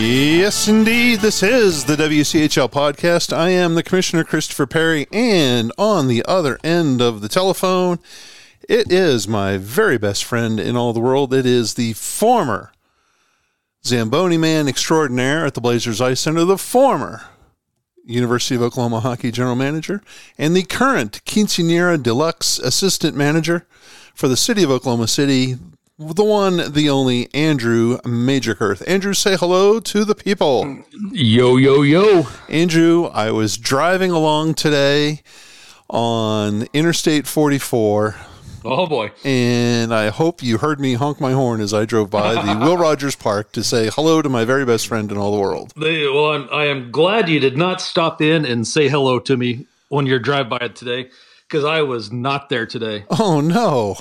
Yes, indeed. This is the WCHL podcast. I am the Commissioner Christopher Perry, and on the other end of the telephone, it is my very best friend in all the world. It is the former Zamboni man extraordinaire at the Blazers Ice Center, the former University of Oklahoma hockey general manager, and the current Quinceanera Deluxe assistant manager for the city of Oklahoma City, the one, the only Andrew Majorkurt. Andrew, say hello to the people. Yo, yo, yo. Andrew, I was driving along today on Interstate 44, Oh, boy. and I hope you heard me honk my horn as I drove by the Will Rogers Park to say hello to my very best friend in all the world. They, well, I'm, I am glad you did not stop in and say hello to me when you're drive by today because I was not there today. Oh, no.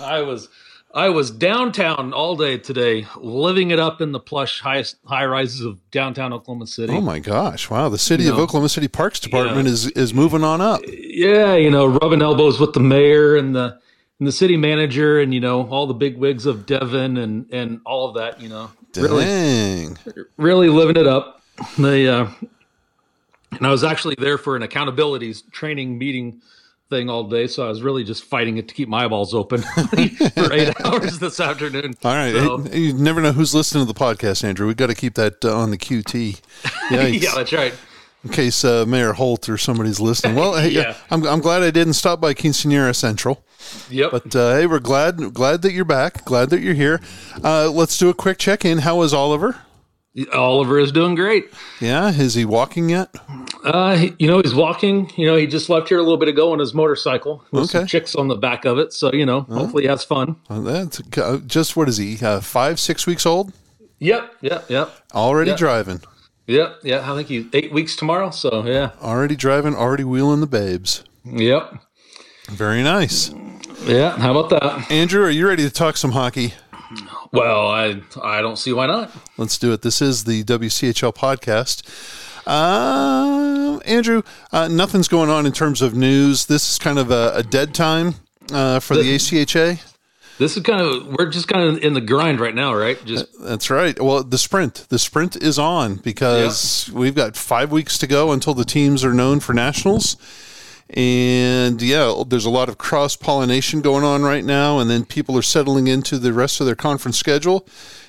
I was. I was downtown all day today, living it up in the plush high high rises of downtown Oklahoma City. Oh, my gosh. Wow. The city of know, Oklahoma City Parks Department is, is moving on up. yeah, you know, rubbing elbows with the mayor and the and the city manager, and you know, all the big wigs of Devon and and all of that. You know, really Dang. really living it up. They uh, and I was actually there for an accountabilities training meeting thing all day, so I was really just fighting it to keep my eyeballs open for eight hours this afternoon. All right. So- Hey, you never know who's listening to the podcast, Andrew. We've got to keep that uh, on the QT. Yeah, that's right. in case uh, Mayor Holt or somebody's listening. Well, hey, Yeah. I'm, I'm glad I didn't stop by Quinceanera Central. Yep. But uh, hey, we're glad glad that you're back. Glad that you're here. Uh, let's do a quick check in. How is Oliver? Oliver is doing great. Yeah, is he walking yet? Uh, you know, he's walking. You know, he just left here a little bit ago on his motorcycle with some chicks on the back of it. So you know, hopefully he has fun. Uh, that's uh, just what is he? Uh, five, six weeks old? Yep. Yep. Yep. Already Yeah. driving. Yep. Yeah. I think he's eight weeks tomorrow. So yeah. Already driving. Already wheeling the babes. Yep. Very nice. Yeah. How about that? Andrew, are you ready to talk some hockey? Well, I I don't see why not. Let's do it. This is the WCHL podcast. Uh, Andrew, uh, nothing's going on in terms of news. This is kind of a, a dead time uh, for the ACHA. This is kind of we're just kind of in the grind right now, right? Just That's right. Well, the sprint, the sprint is on because we've got five weeks to go until the teams are known for nationals. And yeah, there's a lot of cross pollination going on right now. And then people are settling into the rest of their conference schedule.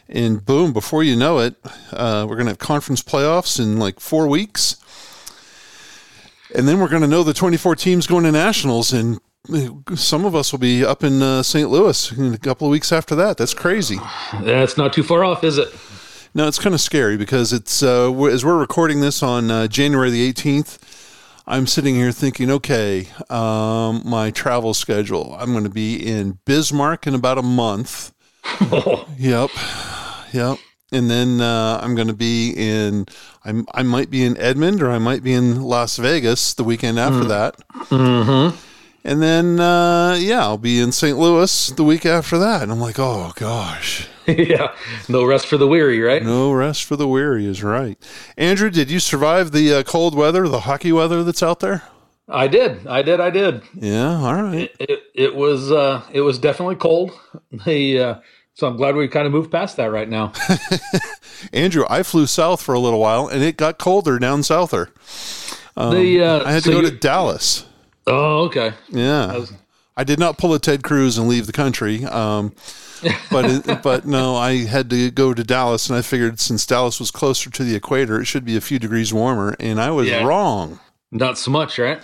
And boom, before you know it, uh, we're going to have conference playoffs in like four weeks. And then we're going to know the 24 teams going to nationals. And some of us will be up in uh, St. Louis in a couple of weeks after that. That's crazy. that's not too far off, is it? No, it's kind of scary because it's uh, as we're recording this on uh, January the 18th. I'm sitting here thinking, okay, um, my travel schedule. I'm going to be in Bismarck in about a month. Yep, yep. And then uh, I'm going to be in. I'm, I might be in Edmond or I might be in Las Vegas the weekend after that. Mm-hmm. And then, uh, yeah, I'll be in St. Louis the week after that. And I'm like, oh gosh. yeah. No rest for the weary, right? No rest for the weary is right. Andrew, did you survive the uh, cold weather, the hockey weather that's out there? I did. I did. I did. Yeah, all right. It it was uh it was definitely cold. They uh so I'm glad we kind of moved past that right now. Andrew, I flew south for a little while and it got colder down souther. the uh I had to so go to Dallas. Oh, okay. Yeah. was- I did not pull a Ted Cruz and leave the country. Um, but it, but no, I had to go to Dallas, and I figured since Dallas was closer to the equator, it should be a few degrees warmer, and I was Yeah. wrong. Not so much, right?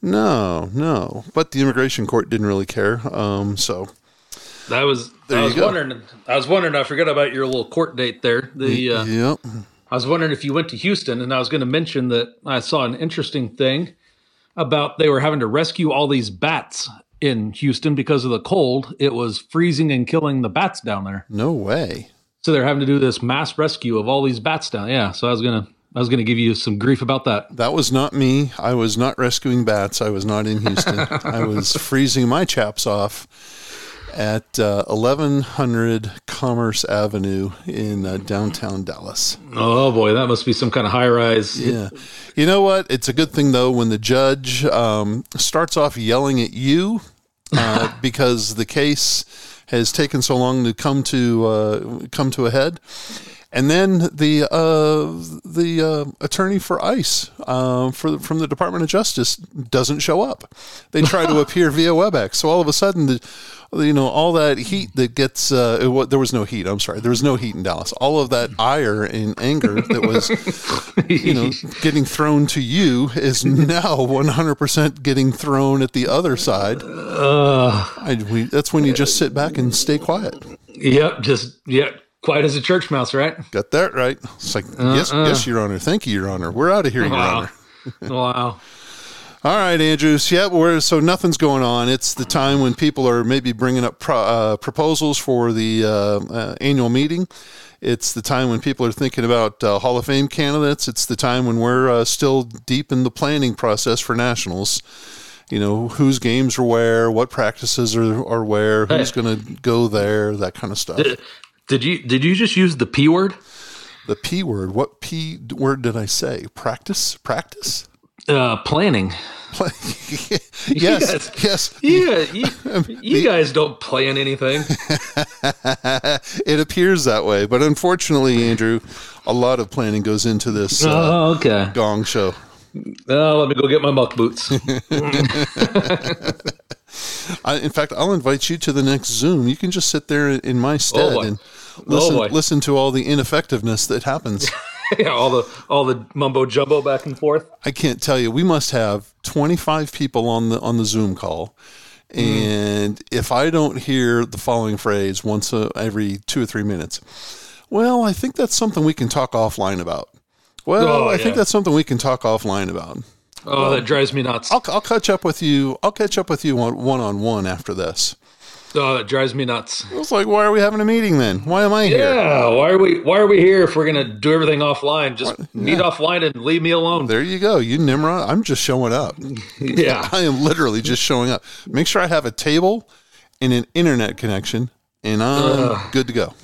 No, no. But the immigration court didn't really care. Um, so That was There I was go. wondering I was wondering I forgot about your little court date there. The uh, yep. I was wondering if you went to Houston, and I was going to mention that I saw an interesting thing about they were having to rescue all these bats in Houston because of the cold. It was freezing and killing the bats down there. No way. So they're having to do this mass rescue of all these bats down. Yeah. So I was gonna I was gonna give you some grief about that. That was not me. I was not rescuing bats. I was not in Houston. I was freezing my chaps off at uh, 1100 Commerce Avenue in uh, downtown Dallas. Oh boy, that must be some kind of high rise. Yeah. You know what? It's a good thing, though, when the judge um, starts off yelling at you uh, because the case has taken so long to come to uh, come to a head. And then the uh, the uh, attorney for ICE uh, for from the Department of Justice doesn't show up. They try to appear via WebEx. So all of a sudden, the you know all that heat that gets uh, it, wa- there was no heat. I'm sorry, there was no heat in Dallas. All of that ire and anger that was you know getting thrown to you is now 100% getting thrown at the other side. I, we, that's when you just sit back and stay quiet. Yep, just yep, quiet as a church mouse, right? Got that right. It's like yes, yes, Your Honor. Thank you, Your Honor. We're out of here, Your Honor. wow. All right, Andrews. Yeah, we're so nothing's going on. It's the time when people are maybe bringing up pro, uh, proposals for the uh, uh, annual meeting. It's the time when people are thinking about uh, Hall of Fame candidates. It's the time when we're uh, still deep in the planning process for nationals. You know, whose games are where, what practices are, are where, who's Hey. going to go there, that kind of stuff. Did you did you just use the p word? The P word. What P word did I say? Practice? Practice? Uh, planning. yes, Yes. yes. Yeah, you, you guys don't plan anything. it appears that way, but unfortunately, Andrew, a lot of planning goes into this uh, Oh, okay. gong show. Uh, let me go get my muck boots. I, in fact, I'll invite you to the next Zoom. You can just sit there in my stead boy. and listen, boy. listen to all the ineffectiveness that happens. yeah, all the all the mumbo jumbo back and forth. I can't tell you. We must have 25 people on the on the Zoom call. Hmm. And if I don't hear the following phrase once a, every two or three minutes, well, I think that's something we can talk offline about. Well, Oh, I think that's something we can talk offline about. Oh, that drives me nuts. I'll, I'll catch up with you. I'll catch up with you one on one after this. Oh, that drives me nuts. I was like, why are we having a meeting then? Why am I here? Yeah, why are we why are we here if we're gonna do everything offline? Just meet offline and leave me alone. There you go. You Nimrod. I'm just showing up. Yeah. I am literally just showing up. Make sure I have a table and an internet connection, and I'm good to go.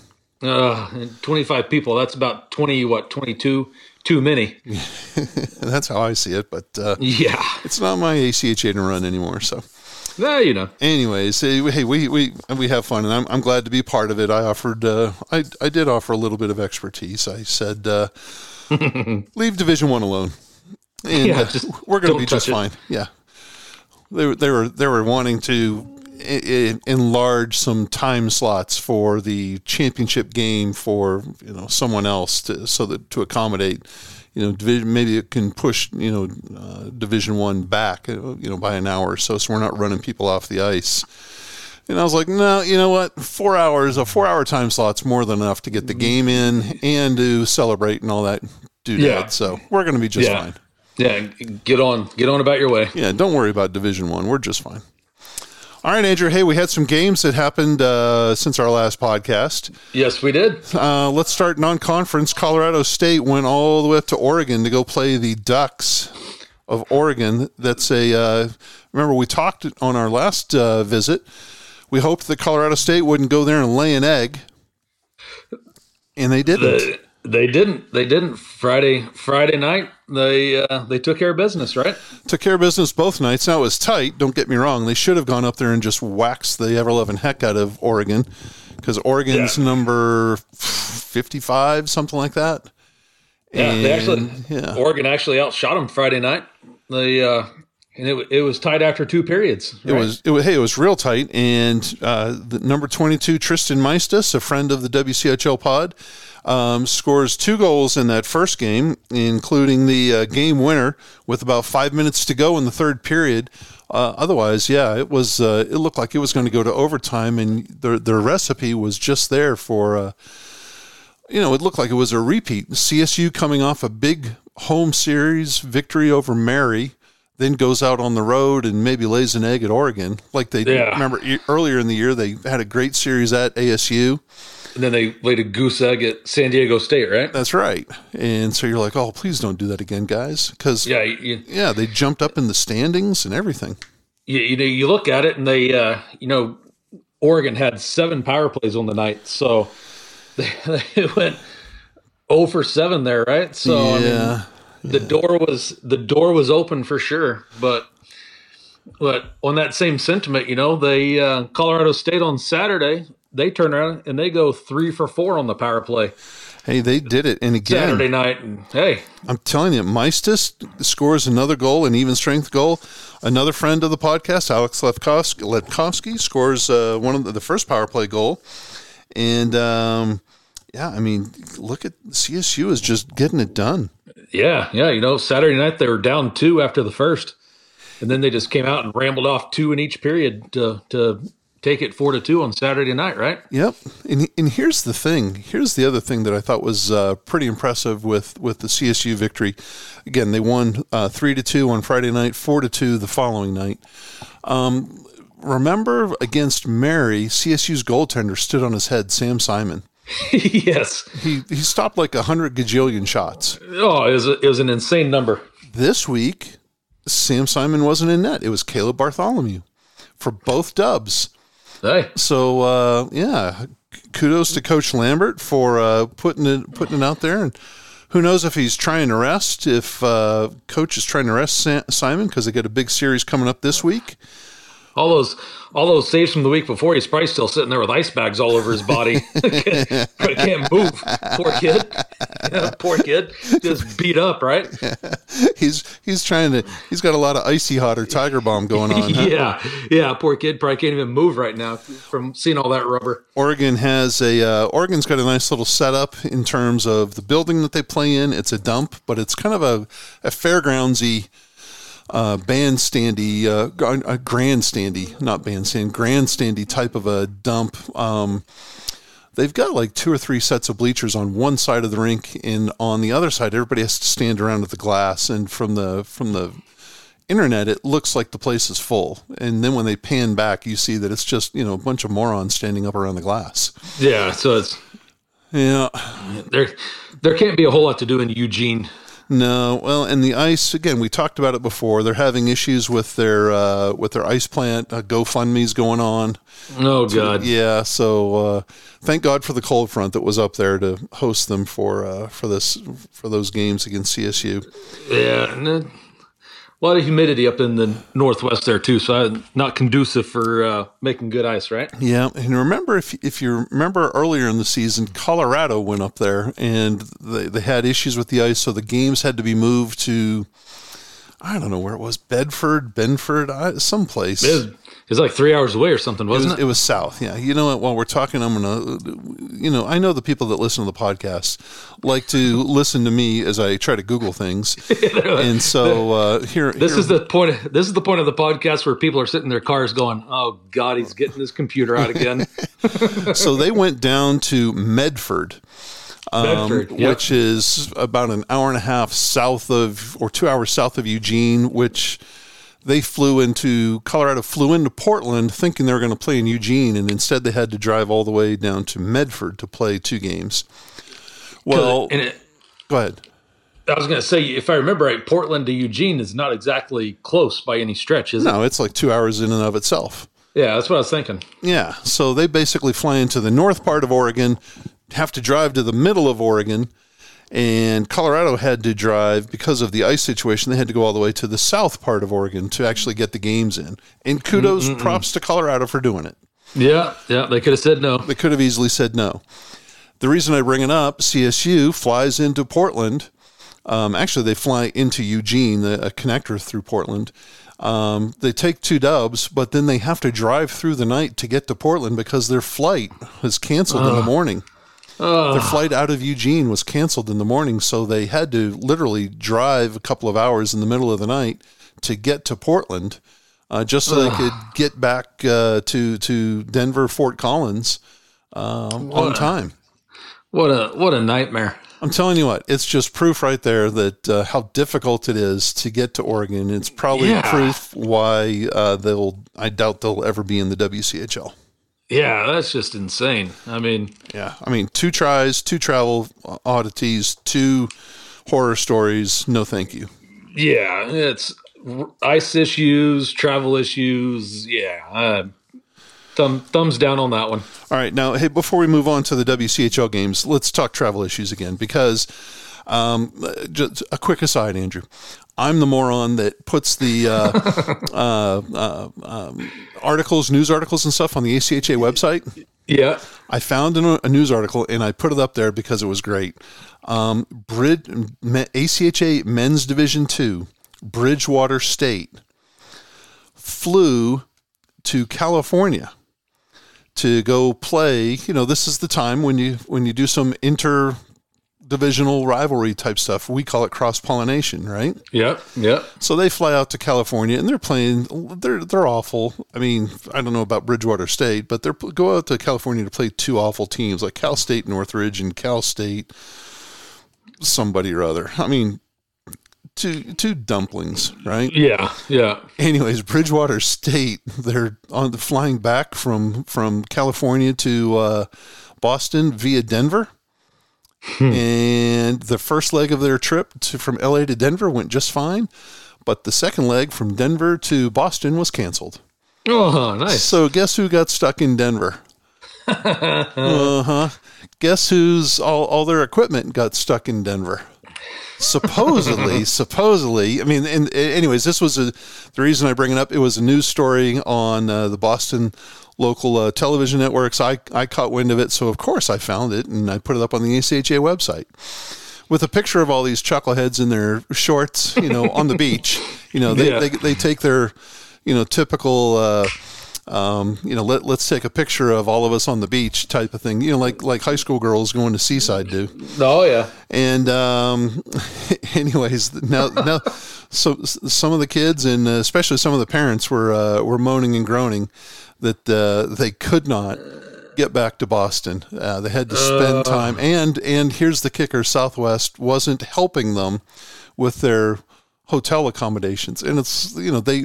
Uh, and 25 people, that's about 20, what, 22? Too many. That's how I see it. But uh, Yeah. it's not my ACHA to run anymore. So, Nah, you know. anyways, hey, we- hey, we we we have fun, and I'm I'm glad to be part of it. I offered, uh, I I did offer a little bit of expertise. I said, uh, leave Division One alone, and Yeah, uh, we're going to be just it. fine. Yeah, they were they were they were wanting to i- i- enlarge some time slots for the championship game for you know someone else to so that to accommodate you know division maybe it can push you know uh, division one back uh, you know by an hour or so so we're not running people off the ice and I was like, no, you know what? Four hours, a four hour time slot's more than enough to get the game in and to celebrate and all that doodad. Yeah. So we're going to be just Yeah. fine. Yeah, get on. Get on about your way. Yeah, don't worry about Division One. We're just fine. All right, Andrew. Hey, we had some games that happened uh, since our last podcast. Yes, we did. Uh, let's start non-conference. Colorado State went all the way up to Oregon to go play the Ducks of Oregon. That's a. Uh, remember, we talked on our last uh, visit. We hoped that Colorado State wouldn't go there and lay an egg, and they didn't. They, they didn't. They didn't. Friday Friday night, they uh, they took care of business, right? Took care of business both nights. Now it was tight. Don't get me wrong. They should have gone up there and just waxed the ever loving heck out of Oregon, because Oregon's Yeah. number fifty-five, something like that. Yeah, they actually yeah. Oregon actually outshot them Friday night. They uh, and it it was tight after two periods. It was, it was, hey, it was real tight. And uh, the number 22, Tristan Meistus, a friend of the WCHL pod, um, scores two goals in that first game, including the uh, game winner with about five minutes to go in the third period. Uh, otherwise, yeah, it was. Uh, it looked like it was going to go to overtime, and their the recipe was just there for. Uh, you know, it looked like it was a repeat. CSU coming off a big home series victory over Mary. then goes out on the road and maybe lays an egg at Oregon. Like they Yeah. remember earlier in the year, they had a great series at ASU. And then they laid a goose egg at San Diego State, right? That's right. And so you're like, oh, please don't do that again, guys. Because, yeah. Yeah, they jumped up in the standings and everything. you, you know, you look at it and they, uh, you know, Oregon had seven power plays on the night, so they, they went 0 for seven there, right? So I mean, yeah. the door was the door was open for sure, but but on that same sentiment, you know, they uh, Colorado State on Saturday they turn around and they go three for four on the power play hey, they did it. And again, Saturday night, and hey, I'm telling you, Meistis scores another goal, an even strength goal. Another friend of the podcast, Alex Lefkowski, scores uh, one of the, the first power play goal. And um, yeah, I mean, look at CSU is just getting it done. Yeah, yeah. You know, Saturday night they were down two after the first, and then they just came out and rambled off two in each period to to take it four to two on Saturday night, right? Yep. And, and here's the thing. Here's the other thing that I thought was uh, pretty impressive with, with the CSU victory. Again, they won uh, three to two on Friday night, four to two the following night. Um, remember against Mary, CSU's goaltender stood on his head, Sam Simon. yes. He he stopped like a hundred gajillion shots. Oh, it was a, it was an insane number. This week, Sam Simon wasn't in net. It was Caleb Bartholomew for both dubs. Hey, So uh, yeah, kudos to Coach Lambert for uh, putting it putting it out there, and who knows if he's trying to rest, if uh, Coach is trying to rest Simon because they got a big series coming up this week. All those all those saves from the week before, he's probably still sitting there with ice bags all over his body. Probably can't move. Poor kid. Yeah, poor kid. Just beat up, right? He's he's trying to he's got a lot of icy hot or Tiger Balm going on. huh? yeah, yeah. Poor kid probably can't even move right now from seeing all that rubber. Oregon has a uh, Oregon's got a nice little setup in terms of the building that they play in. It's a dump, but it's kind of a, a fairgroundsy uh, bandstandy, uh, a grandstandy, not bandstand, grandstandy type of a dump. Um, they've got like two or three sets of bleachers on one side of the rink, and on the other side, everybody has to stand around at the glass. And from the from the internet, it looks like the place is full. And then when they pan back, you see that it's just you know a bunch of morons standing up around the glass. Yeah, so it's Yeah. there. There can't be a whole lot to do in Eugene. No, well, and the ice again. We talked about it before. They're having issues with their uh, with their ice plant. Uh, GoFundMe's going on. Oh God. Yeah, so uh, thank God for the cold front that was up there to host them for uh, for this for those games against CSU. Yeah, a lot of humidity up in the northwest there too, so not conducive for uh, making good ice, right? Yeah, and remember if if you remember earlier in the season, Colorado went up there and they, they had issues with the ice, so the games had to be moved to I don't know where it was, Bedford, Benford, someplace. It was, it was like three hours away or something, It was, wasn't it? it was south, yeah. You know what? While we're talking, I'm gonna, you know, I know the people that listen to the podcast like to listen to me as I try to Google things, and so uh, here, This here- is the point. This is the point of the podcast where people are sitting in their cars going, "Oh God, he's getting his computer out again." so they went down to Medford, um, Bedford, yep. which is about an hour and a half south of, or two hours south of Eugene, which they flew into Colorado, flew into Portland thinking they were going to play in Eugene, and instead they had to drive all the way down to Medford to play two games. Well, it, go ahead. I was going to say, if I remember right, Portland to Eugene is not exactly close by any stretch, is it? No, it's like two hours in and of itself. Yeah, that's what I was thinking. Yeah. So they basically fly into the north part of Oregon, have to drive to the middle of Oregon, and Colorado had to drive because of the ice situation. They had to go all the way to the south part of Oregon to actually get the games in. And kudos, props to Colorado for doing it. Yeah, yeah, they could have said no. They could have easily said no. The reason I bring it up, CSU flies into Portland. Um, actually, they fly into Eugene, a, a connector through Portland. Um, they take two dubs, but then they have to drive through the night to get to Portland because their flight was canceled in the morning. Their flight out of Eugene was canceled in the morning, so they had to literally drive a couple of hours in the middle of the night to get to Portland, uh, just so they could get back uh, to to Denver, Fort Collins um, on time. What a what a nightmare. I'm telling you what, it's just proof right there that uh, how difficult it is to get to Oregon. It's probably Yeah. proof why uh, they'll. I doubt they'll ever be in the WCHL. Yeah, that's just insane. I mean, Yeah, I mean, two tries, two travel oddities, two horror stories. No, thank you. yeah, it's ice issues, travel issues. Yeah, uh, thumb thumbs down on that one. All right, now, hey, before we move on to the WCHL games, let's talk travel issues again because um, just a quick aside, Andrew. I'm the moron that puts the uh, uh, uh, um, articles, news articles, and stuff on the ACHA website. Yeah, I found an, a news article and I put it up there because it was great. Um, Brid, Me- ACHA Men's Division Two, Bridgewater State, flew to California to go play. You know, this is the time when you when you do some inter divisional rivalry type stuff. We call it cross pollination, right? yeah, yeah. So they fly out to California and they're playing. They're they're awful. I mean, I don't know about Bridgewater State, but they're go out to California to play two awful teams like Cal State Northridge and Cal State somebody or other. I mean, two two dumplings, right? Yeah, yeah. Anyways, Bridgewater State. They're on the flying back from from California to uh, Boston via Denver. And the first leg of their trip to, from LA to Denver went just fine, but the second leg from Denver to Boston was canceled. Oh, nice. So guess who got stuck in Denver? uh huh. Guess who's all, all their equipment got stuck in Denver? Supposedly, supposedly. I mean, and, anyways, this was a, the reason I bring it up. It was a news story on uh, the Boston local uh, television networks. I, I caught wind of it, so of course I found it and I put it up on the ACHA website with a picture of all these chuckleheads in their shorts, you know, on the beach. You know, they, Yeah. they, they take their, you know, typical, uh, um, you know, let, let's take a picture of all of us on the beach type of thing, you know, like, like high school girls going to Seaside do. Oh, yeah. And, um, anyways, now, now, so some of the kids and uh, especially some of the parents were, uh, were moaning and groaning that, uh, they could not get back to Boston. Uh, they had to spend time, and and here's the kicker: Southwest wasn't helping them with their hotel accommodations, and it's you know they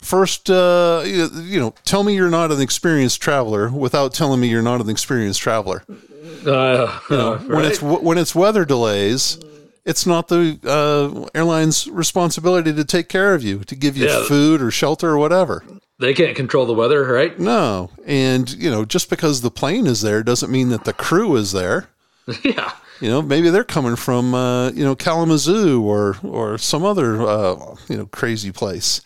first uh, you you know tell me you're not an experienced traveler without telling me you're not an experienced traveler. Uh, When it's when it's weather delays. It's not the uh, airline's responsibility to take care of you, to give you Yeah. food or shelter or whatever. they can't control the weather, right? No. And, you know, just because the plane is there doesn't mean that the crew is there. yeah. You know, maybe they're coming from, uh, you know, Kalamazoo or, or some other, uh, you know, crazy place.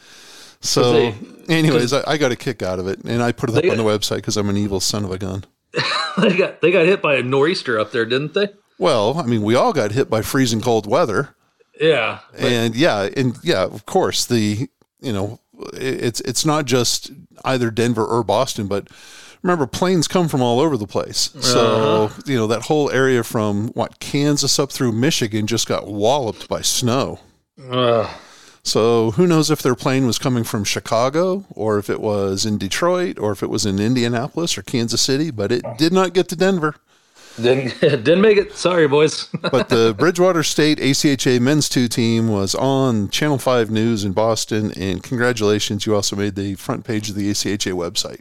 So, they- anyways, I, I got a kick out of it. And I put it up on the website because I'm an evil son of a gun. They got they got hit by a nor'easter up there, didn't they? Well, I mean, we all got hit by freezing cold weather. Yeah. and yeah, and yeah, of course, the you know, it's it's not just either Denver or Boston, but remember, planes come from all over the place. So you know that whole area from what Kansas up through Michigan just got walloped by snow. Uh, So who knows if their plane was coming from Chicago or if it was in Detroit or if it was in Indianapolis or Kansas City, but it did not get to Denver. Didn't didn't make it. Sorry, boys. But the Bridgewater State ACHA men's two team was on Channel 5 News in Boston. And congratulations, you also made the front page of the ACHA website.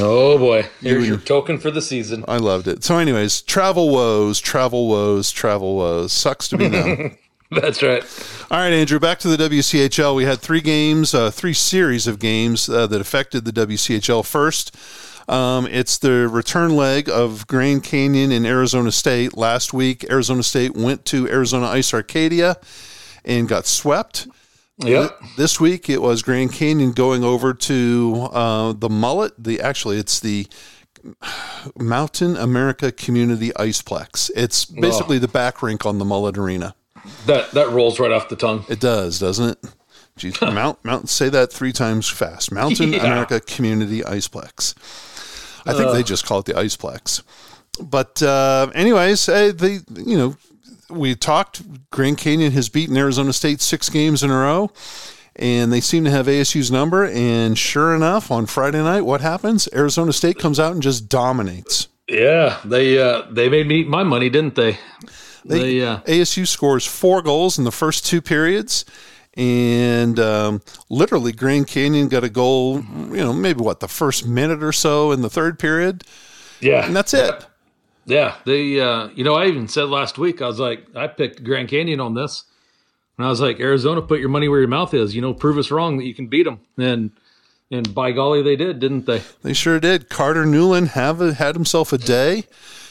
oh boy, here's your token for the season. I loved it. So, anyways, travel woes, travel woes, travel woes. Sucks to be them. That's right. All right, Andrew, back to the WCHL. We had three games, uh, three series of games uh, that affected the WCHL. First, um, it's the return leg of Grand Canyon in Arizona State. Last week, Arizona State went to Arizona Ice Arcadia and got swept. Yep. This week, it was Grand Canyon going over to uh, the Mullet. The actually, it's the Mountain America Community Iceplex. It's basically the back rink on the Mullet Arena. That that rolls right off the tongue. It does, doesn't it? Geez, Mount, Mount, say that three times fast. Mountain Yeah. America Community Iceplex. I think they just call it the Iceplex. But uh, anyways, uh, they you know we talked. Grand Canyon has beaten Arizona State six games in a row, and they seem to have ASU's number. And sure enough, on Friday night, what happens? Arizona State comes out and just dominates. Yeah, they uh, they made me eat my money, didn't they? They, They, uh, ASU scores four goals in the first two periods, and um, literally Grand Canyon got a goal. You know, maybe what the first minute or so in the third period, Yeah, and that's it. Yeah, they. Uh, you know, I even said last week I was like, I picked Grand Canyon on this, and I was like, Arizona, put your money where your mouth is. You know, prove us wrong that you can beat them, and and by golly, they did, didn't they? They sure did. Carter Newland have a, had himself a day.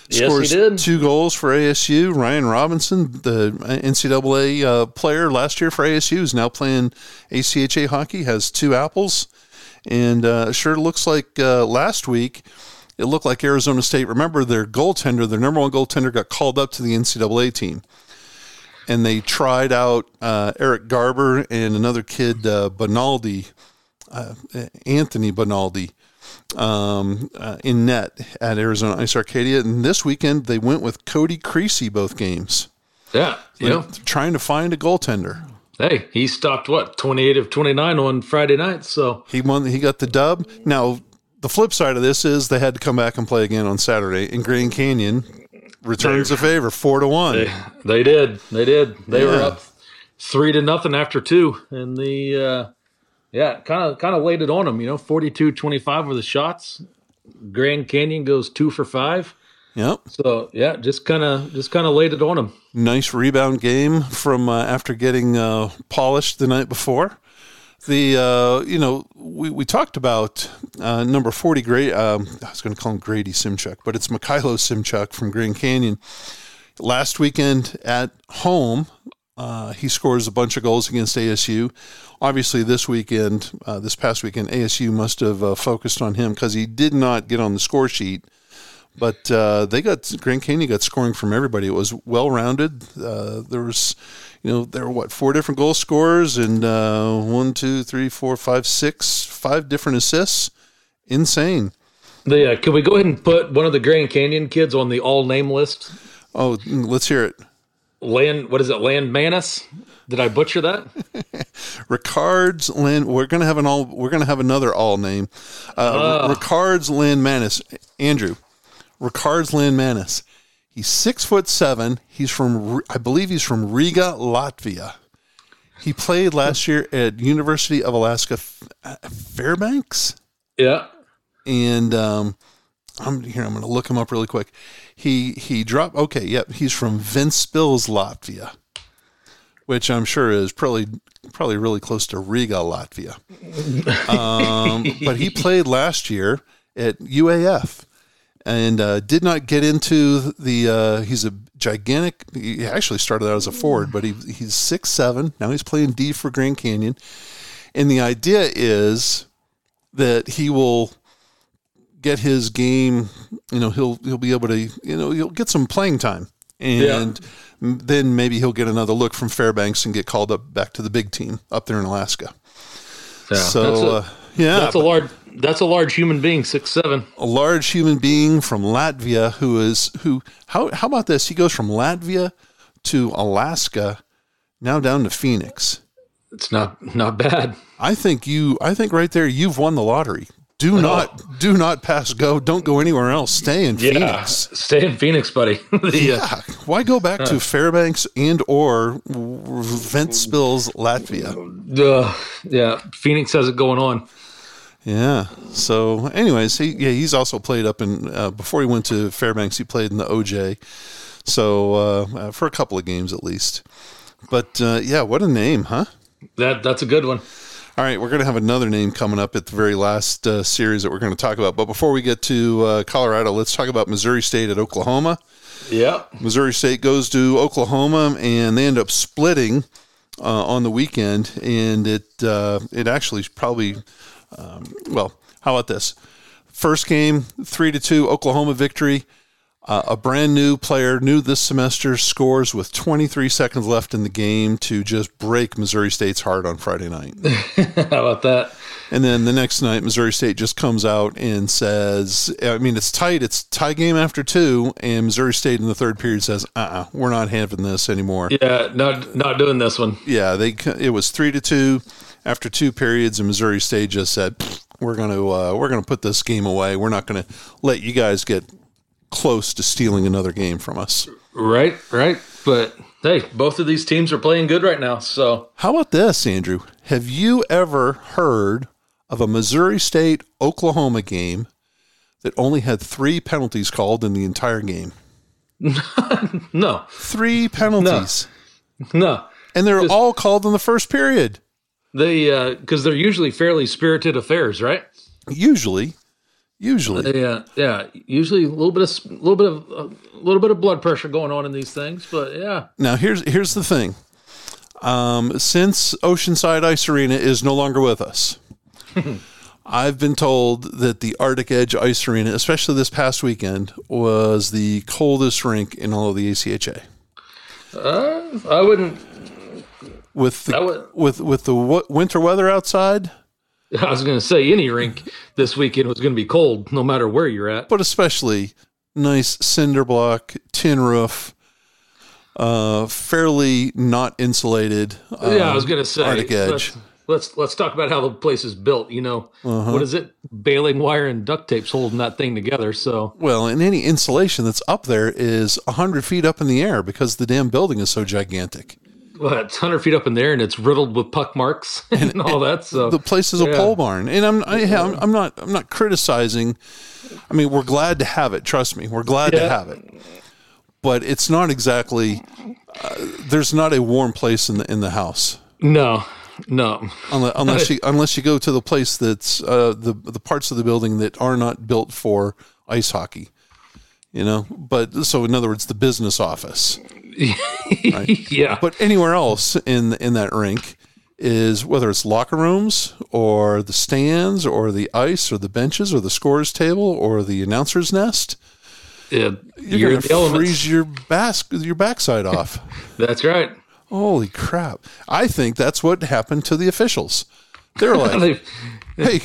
Yes, he Scores did. two goals for ASU. Ryan Robinson, the NCAA uh, player last year for ASU, is now playing ACHA hockey. Has two apples, and uh, sure looks like uh, last week it looked like Arizona State. Remember their goaltender, their number one goaltender, got called up to the NCAA team, and they tried out uh, Eric Garber and another kid, uh, Bonaldi, uh, Anthony Bonaldi um, uh, in net at Arizona Ice Arcadia. And this weekend they went with Cody Creasy both games. Yeah, you know, Trying to find a goaltender. hey, he stopped what twenty eight of twenty nine on Friday night, so He won. He got the dub. Now the flip side of this is they had to come back and play again on Saturday. And Grand Canyon returns the favor, four to one. they, they did, they did, they were up three to nothing after two, and the uh, yeah, kind of kind of laid it on them. You know, 42-25 were the shots. Grand Canyon goes two for five. Yep. So yeah, just kind of just kind of laid it on them. Nice rebound game from uh, after getting uh, polished the night before. The uh, you know we, we talked about uh, number forty Grady. Um, I was going to call him Grady Simchuk, but it's Mikhailo Simchuk from Grand Canyon. Last weekend at home, uh, he scores a bunch of goals against ASU. Obviously, this weekend, uh, this past weekend, ASU must have uh, focused on him because he did not get on the score sheet. But uh, they got Grand Canyon got scoring from everybody. It was well rounded. Uh, there was, you know, there were what four different goal scorers and uh, one, two, three, four, five, six, five different assists. Insane. The, uh, can we go ahead and put one of the Grand Canyon kids on the all name list? Oh, let's hear it. Land, what is it? Land Manus? Did I butcher that? Ricard's Land. We're gonna have an all. We're gonna have another all name. Uh, Ricard's Land Manus. Andrew. Ricard's Land Manus. He's six foot seven. He's from. I believe he's from Riga, Latvia. He played last year at University of Alaska uh, Fairbanks, Yeah. and um, I'm here. I'm going to look him up really quick. He he dropped. Okay, yep. he's from Vince Ventspils, Latvia, which I'm sure is probably probably really close to Riga, Latvia. Um, but he played last year at UAF and uh, did not get into the. Uh, he's a gigantic. He actually started out as a forward, but he he's six seven. Now he's playing D for Grand Canyon, and the idea is that he will get his game. You know, he'll he'll be able to. You know, he'll get some playing time, and then maybe he'll get another look from Fairbanks and get called up back to the big team up there in Alaska. yeah. So that's a, uh, yeah, that's a large that's a large human being, six seven. a large human being from Latvia who is who how how about this? He goes from Latvia to Alaska, now down to Phoenix. It's not not bad. I think you I think right there you've won the lottery. Do not do not pass go. Don't go anywhere else. Stay in Phoenix. Stay in Phoenix, buddy. uh, Yeah. Why go back to Fairbanks and or Ventspils, Latvia? uh, yeah, Phoenix has it going on. Yeah. So, anyways, he yeah he's also played up in uh, before he went to Fairbanks. He played in the OJ, so uh, uh, for a couple of games at least. But uh, yeah, what a name, huh? That that's a good one. All right, we're going to have another name coming up at the very last uh, series that we're going to talk about. But before we get to uh, Colorado, let's talk about Missouri State at Oklahoma. Yeah. Missouri State goes to Oklahoma, and they end up splitting uh, on the weekend. And it uh, it actually probably um, well, how about this? First game, three to two, Oklahoma victory. Uh, a brand new player, new this semester, scores with 23 seconds left in the game to just break Missouri State's heart on Friday night. How about that? And then the next night, Missouri State just comes out and says, I mean, it's tight. It's tie game after two. And Missouri State in the third period says, uh uh-uh, uh, we are not having this anymore. Yeah. Not not doing this one. Yeah, they it was three to two after two periods. And Missouri State just said, we're going to uh, we're going to put this game away. We're not going to let you guys get close to stealing another game from us. Right, right. But hey, both of these teams are playing good right now. So How about this, Andrew? Have you ever heard of a Missouri State Oklahoma game that only had three penalties called in the entire game? no, Three penalties. no. And they're all called in the first period. They uh, because they're usually fairly spirited affairs, right? Usually. Usually. They, uh, yeah, usually a little bit of a little bit of a little bit of blood pressure going on in these things, but yeah, Now here's here's the thing. Um, since Oceanside Ice Arena is no longer with us, I've been told that the Arctic Edge Ice Arena, especially this past weekend, was the coldest rink in all of the ACHA. I wouldn't. With the, would- with with the w- winter weather outside, I was going to say any rink this weekend was going to be cold, no matter where you're at. but especially nice cinder block, tin roof, uh, fairly not insulated. yeah, I um, was going to say Arctic Edge. Let's, let's talk about how the place is built. You know, Uh-huh. what is it? Baling wire and duct tape's holding that thing together. So Well, and any insulation that's up there is 100 feet up in the air because the damn building is so gigantic. Well, it's hundred feet up in there, and it's riddled with puck marks and, all that. So The place is a Yeah. pole barn. And I'm, I, I'm, I'm not, I'm not criticizing. I mean, we're glad to have it. Trust me. We're glad to have it. But it's not exactly, uh, there's not a warm place in the, in the house. no, no, Unless, unless you unless you go to the place that's uh, the the parts of the building that are not built for ice hockey, you know. But so in other words, the business office. yeah, But anywhere else in in that rink is whether it's locker rooms or the stands or the ice or the benches or the scores table or the announcer's nest. yeah. You're, You're, gonna the elements. freeze your bas- your backside off. That's right. Holy crap! I think that's what happened to the officials. They're like, hey,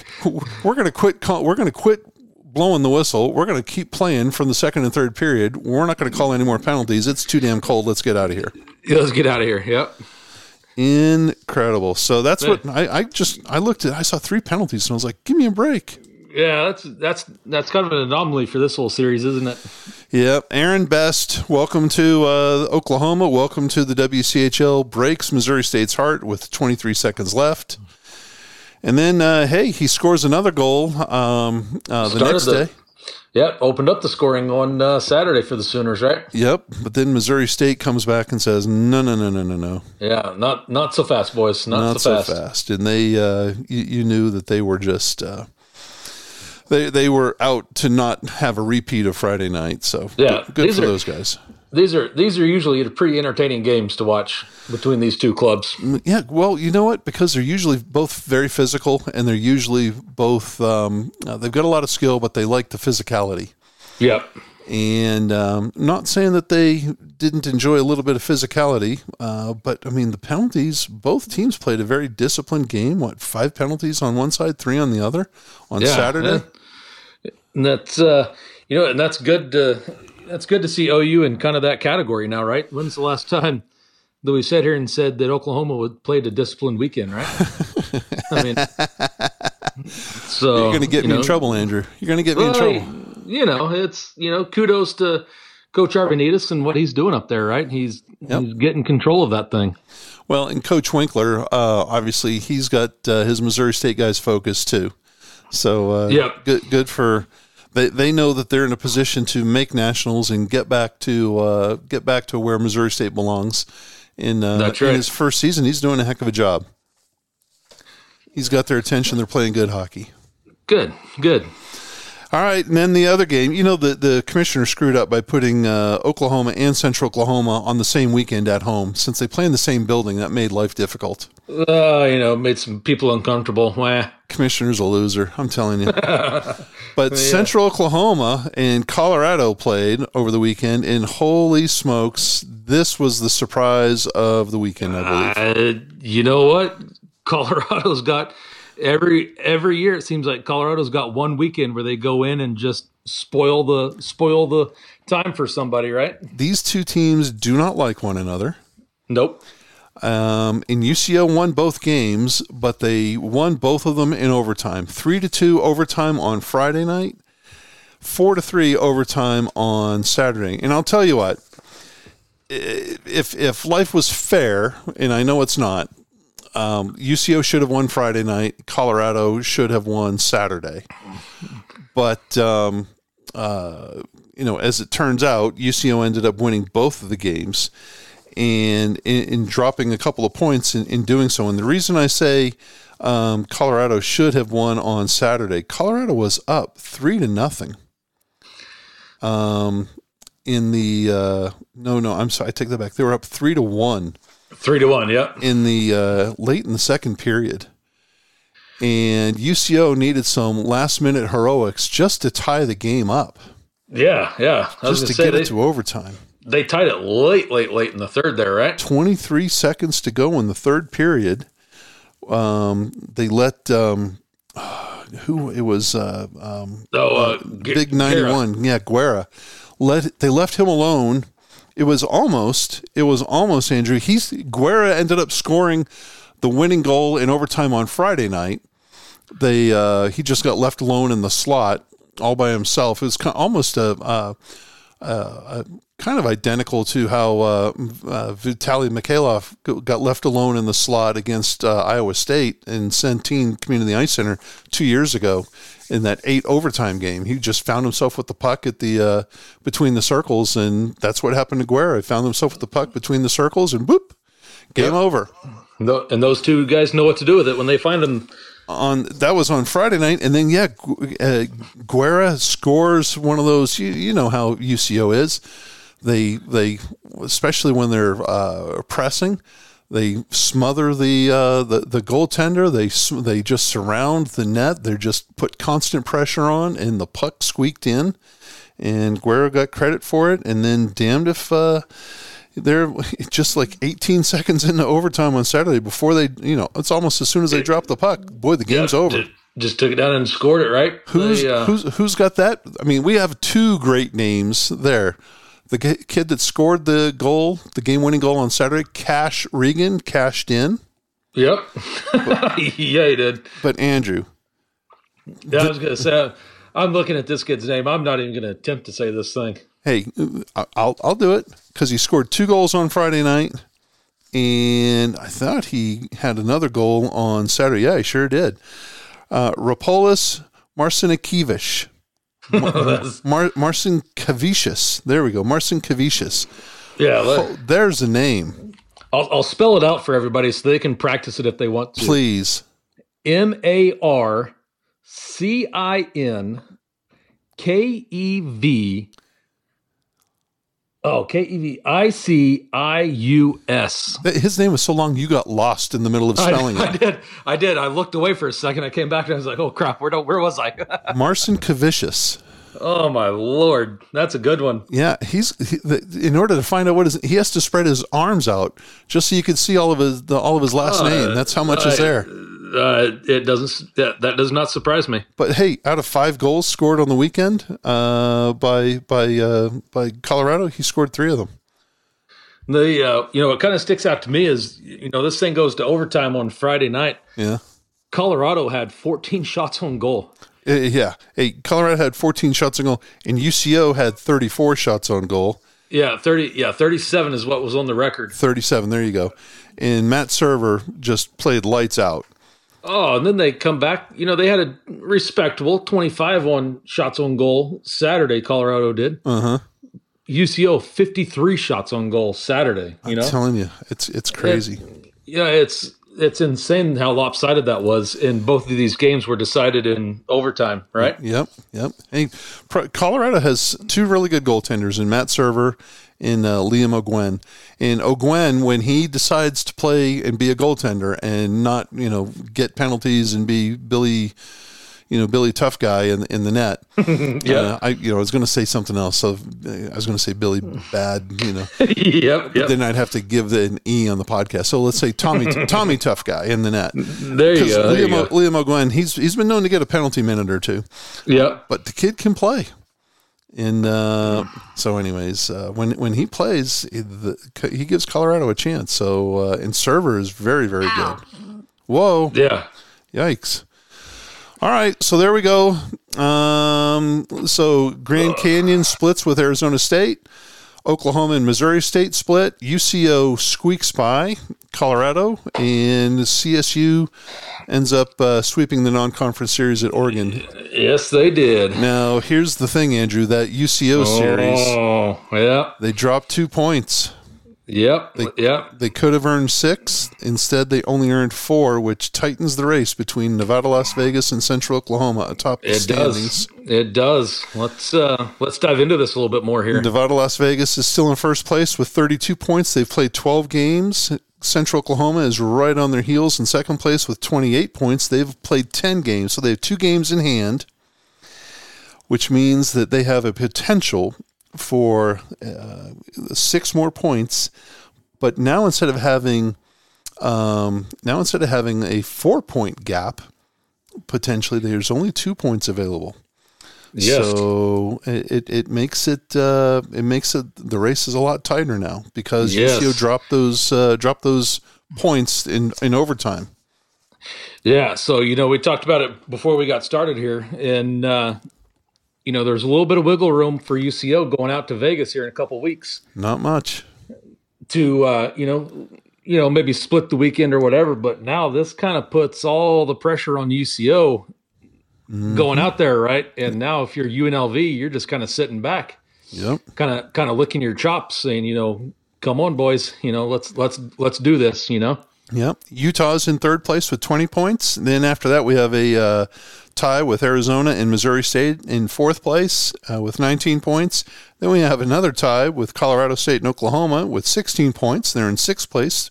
we're to quit. Call, we're to quit blowing the whistle. We're going to keep playing from the second and third period. We're not going to call any more penalties. It's too damn cold. Let's get out of here. Yeah, let's get out of here. Yep. Incredible. So that's what I, I just I looked at. I saw three penalties and I was like, give me a break. Yeah, that's that's that's kind of an anomaly for this whole series, isn't it? Yep. Aaron Best, welcome to uh, Oklahoma. Welcome to the WCHL. Breaks Missouri State's heart with 23 seconds left. And then, uh, hey, he scores another goal um, uh, the next the- day. Yep, opened up the scoring on uh, Saturday for the Sooners, right? Yep. But then Missouri State comes back and says, no, no, no, no, no, no. Yeah, not not so fast, boys. Not, Not so, so fast. fast. And they, uh, you, you knew that they were just, uh, they, they were out to not have a repeat of Friday night. So Yeah, good, good for are- those guys. These are these are usually pretty entertaining games to watch between these two clubs. Yeah, well, you know what? Because they're usually both very physical, and they're usually both um, uh, they've got a lot of skill, but they like the physicality. Yep. And um, not saying that they didn't enjoy a little bit of physicality, uh, but I mean the penalties. Both teams played a very disciplined game. What five penalties on one side, three on the other on Yeah, Saturday? And that's uh, you know, and that's good. To, that's good to see OU in kind of that category now, right? When's the last time that we sat here and said that Oklahoma would played a disciplined weekend, right? I mean, so You're going to get me know, in trouble, Andrew. You're going to get me in trouble. You know, it's you know, kudos to Coach Arvanitis and what he's doing up there, right? He's he's getting control of that thing. Well, and Coach Winkler, uh, obviously, he's got uh, his Missouri State guys focused too. So, uh, Yep. good, good for they. They know that they're in a position to make nationals and get back to uh, get back to where Missouri State belongs. In, uh, That's in his first season, he's doing a heck of a job. He's got their attention. They're playing good hockey. Good, good. All right, and then the other game, you know, the, the commissioner screwed up by putting uh, Oklahoma and Central Oklahoma on the same weekend at home. Since they play in the same building, that made life difficult. Uh, you know, made some people uncomfortable. Wah. Commissioner's a loser. I'm telling you. but Central Oklahoma and Colorado played over the weekend, and holy smokes, this was the surprise of the weekend, I believe. Uh, you know what? Colorado's got every every year. It seems like Colorado's got one weekend where they go in and just spoil the spoil the time for somebody, right? These two teams do not like one another. Nope. Um, and UCO won both games, but they won both of them in overtime. Three to two overtime on Friday night. four to three overtime on Saturday. And I'll tell you what, if if life was fair, and I know it's not, um, UCO should have won Friday night. Colorado should have won Saturday. But um, uh, you know, as it turns out, UCO ended up winning both of the games, and in, in dropping a couple of points in, in, doing so. And the reason I say um, Colorado should have won on Saturday, Colorado was up three to nothing. Um, in the uh, no, no, I'm sorry, I take that back. They were up three to one. Three to one, yeah. In the uh, late in the second period, and UCO needed some last minute heroics just to tie the game up. Yeah, yeah. Just to get they, it to overtime. They tied it late, late, late in the third there, right? 23 seconds to go in the third period. Um, they let um, who it was uh, um, oh, uh, uh big 91 Guerra. yeah Guerra let they left him alone. It was almost it was almost Andrew. He's Guerra ended up scoring the winning goal in overtime on Friday night. They uh, he just got left alone in the slot all by himself. It was almost a, a, a, kind of identical to how uh, uh, Vitaly Mikhailov got left alone in the slot against uh, Iowa State in Centene Community Ice Center two years ago in that eight overtime game. He just found himself with the puck at the uh, between the circles, and that's what happened to Guerra. He found himself with the puck between the circles, and boop, game yep. over. And those two guys know what to do with it when they find them. On that was on Friday night, and then yeah, uh, Guerra scores one of those. You, you know how UCO is. They they especially when they're uh, pressing they smother the uh, the the goaltender. They they just surround the net. They just put constant pressure on, and the puck squeaked in. And Guerra got credit for it. And then, damned if uh, they're just like 18 seconds into overtime on Saturday before they, you know, it's almost as soon as they drop the puck. Boy, the game's over. Just took it down and scored it, right? Who's they, uh, who's who's got that? I mean, we have two great names there the kid that scored the goal, the game-winning goal on Saturday, Cash Regan, cashed in. Yep. but, yeah, he did. But Andrew. Yeah, I was going to say, I'm looking at this kid's name. I'm not even going to attempt to say this thing. Hey, I'll I'll do it because he scored two goals on Friday night, and I thought he had another goal on Saturday. Yeah, he sure did. Uh, Rapolis Marcinikivich. Mar- Marcin Kavicius. There we go. Marcinkevicius. Yeah. Oh, there's a name. I'll, I'll, spell it out for everybody so they can practice it if they want to. Please. M A R C I N K E V. Oh, K E V I C I U S. His name was so long you got lost in the middle of spelling I, it. I did. I did. I looked away for a second. I came back and I was like, "Oh crap! Where where was I?" Marcinkevicius. Oh my lord, that's a good one. Yeah, he's he, the, in order to find out what is he has to spread his arms out just so you can see all of his the, all of his last uh, name. That's how much uh, is there. Uh, it doesn't that, that does not surprise me. But hey, out of five goals scored on the weekend uh, by by uh, by Colorado, he scored three of them. The uh, you know what kind of sticks out to me is you know this thing goes to overtime on Friday night. Yeah, Colorado had 14 shots on goal. Uh, yeah, hey, Colorado had 14 shots on goal, and UCO had 34 shots on goal. Yeah, 30. Yeah, 37 is what was on the record. 37. There you go. And Matt Server just played lights out. Oh, and then they come back. You know, they had a respectable 25 on shots on goal Saturday. Colorado did. Uh huh. UCO 53 shots on goal Saturday. You I'm know, telling you, it's it's crazy. It, yeah, it's it's insane how lopsided that was. And both of these games were decided in overtime, right? Yep, yep. Hey, Colorado has two really good goaltenders in Matt Server in uh, Liam O'Gwen. And O'Gwen, when he decides to play and be a goaltender and not, you know, get penalties and be Billy, you know, Billy Tough Guy in in the net. yeah, uh, I you know I was going to say something else. So I was going to say Billy Bad. You know. yep. Yep. Then I'd have to give the, an E on the podcast. So let's say Tommy Tommy Tough Guy in the net. There you go. Liam, there you go. Liam O'Gwen, he's he's been known to get a penalty minute or two. Yeah. But the kid can play. And uh, so, anyways, uh, when when he plays, he, the, he gives Colorado a chance. So, uh, and Server is very, very good. Whoa! Yeah. Yikes! All right, so there we go. Um, so Grand Canyon splits with Arizona State. Oklahoma and Missouri State split. UCO squeaks by Colorado, and CSU ends up uh, sweeping the non-conference series at Oregon. Yes, they did. Now, here's the thing, Andrew. That UCO series, Oh, yeah. they dropped two points. Yep. yep. They could have earned six. Instead, they only earned four, which tightens the race between Nevada, Las Vegas, and Central Oklahoma atop the It standings. does. It does. Let's uh let's dive into this a little bit more here. Nevada, Las Vegas is still in first place with 32 points. They've played 12 games. Central Oklahoma is right on their heels in second place with 28 points. They've played 10 games, so they have two games in hand, which means that they have a potential for uh, six more points. But now instead of having um, now instead of having a four point gap, potentially there's only two points available. Yes. So it, it, makes it uh, it makes it the race is a lot tighter now because Yes. UCO dropped those uh, dropped those points in in overtime. Yeah, so you know, we talked about it before we got started here, and uh, you know, there's a little bit of wiggle room for UCO going out to Vegas here in a couple weeks Not much. to uh, you know, you know, maybe split the weekend or whatever. But now this kind of puts all the pressure on UCO going out there, right? And now if you're UNLV, you're just kind of sitting back, Yep. kind of kind of licking your chops, saying, you know, come on, boys, you know, let's let's let's do this, you know. Yep. Utah's in third place with 20 points. Then after that, we have a uh, tie with Arizona and Missouri State in fourth place uh, with 19 points. Then we have another tie with Colorado State and Oklahoma with 16 points. They're in sixth place.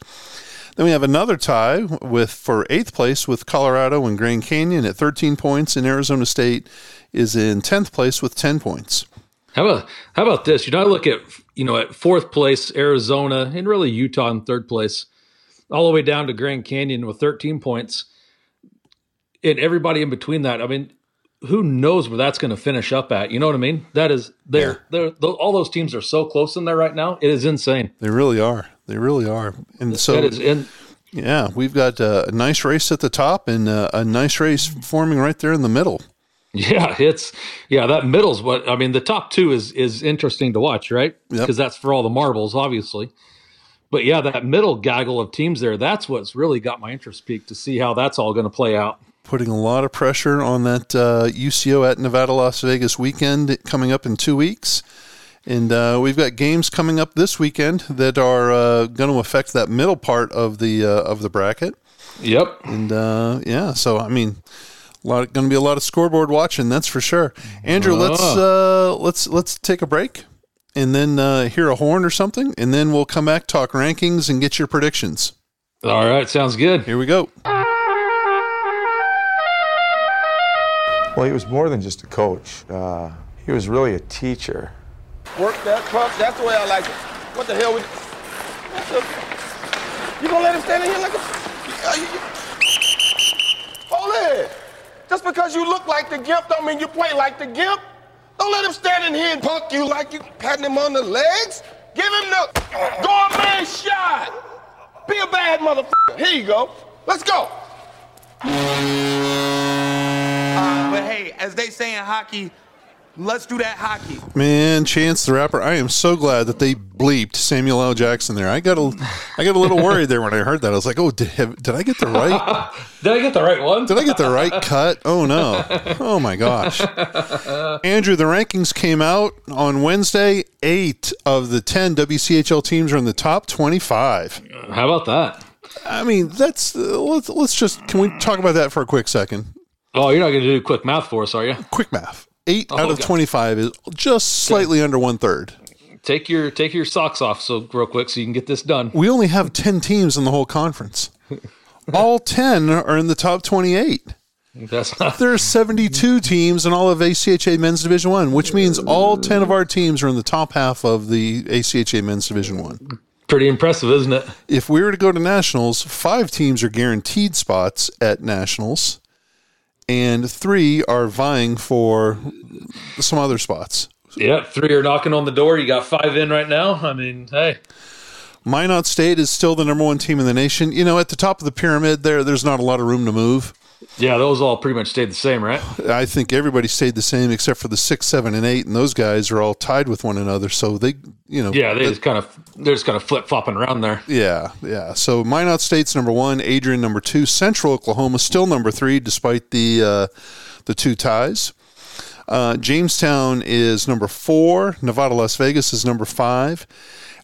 Then we have another tie with for eighth place with Colorado and Grand Canyon at 13 points, and Arizona State is in 10th place with 10 points. How about how about this? You know, I look at you know at fourth place Arizona and really Utah in third place, all the way down to Grand Canyon with 13 points, and everybody in between that. I mean, who knows where that's going to finish up at? You know what I mean? That is they're they're tho- all those teams are so close in there right now. It is insane. They really are. They really are. And so that is in. Yeah, we've got uh, a nice race at the top and uh, a nice race forming right there in the middle. Yeah, it's yeah. That middle's what I mean. The top two is is interesting to watch, right? Yep. Because that's for all the marbles, obviously. But yeah, that middle gaggle of teams there, that's what's really got my interest piqued to see how that's all going to play out. Putting a lot of pressure on that uh, UCO at Nevada Las Vegas weekend coming up in two weeks. And uh, we've got games coming up this weekend that are uh, going to affect that middle part of the uh, of the bracket. Yep. And uh, yeah, so I mean, a lot going to be a lot of scoreboard watching. That's for sure. Andrew, let's uh, let's let's take a break and then uh, hear a horn or something, and then we'll come back talk rankings and get your predictions. All right, sounds good. Here we go. Well, he was more than just a coach. Uh, he was really a teacher. Work that pump. That's the way I like it. What the hell? We, you gonna let him stand in here like a? It. Just because you look like the gimp don't mean you play like the gimp. Don't let him stand in here and punk you like you patting him on the legs. Give him the go a man shot. Be a bad motherfucker. Here you go. Let's go. But hey, as they say in hockey, let's do that hockey. Man, Chance the Rapper, I am so glad that they bleeped Samuel L. Jackson there. I got a, I got a little worried there when I heard that. I was like, oh, did, have, did I get the right? Did I get the right one? Did I get the right cut? Oh no! Oh my gosh! Andrew, the rankings came out on Wednesday. Eight of the ten WCHL teams are in the top twenty-five. How about that? I mean, that's uh, let's let's just can we talk about that for a quick second? Oh, you're not going to do quick math for us, are you? Quick math. Eight Oh, out of God. twenty-five is just slightly under one third. Take your take your socks off so real quick so you can get this done. We only have ten teams in the whole conference. All ten are in the top twenty-eight. That's not, There are 72 teams in all of ACHA Men's Division One, which means all 10 of our teams are in the top half of the ACHA Men's Division One. pretty impressive, isn't it? If we were to go to nationals, five teams are guaranteed spots at nationals, and three are vying for some other spots. Yeah, three are knocking on the door. You got five in right now. I mean, hey, Minot State is still the number one team in the nation. You know, at the top of the pyramid, there there's not a lot of room to move. Yeah, those all pretty much stayed the same, right? I think everybody stayed the same except for the six, seven, and eight, and those guys are all tied with one another. So they, you know, Yeah, they just kind of they're just kind of flip flopping around there. Yeah, yeah. So Minot State's number one, Adrian number two, Central Oklahoma still number three, despite the uh, the two ties. Uh, Jamestown is number four. Nevada, Las Vegas is number five.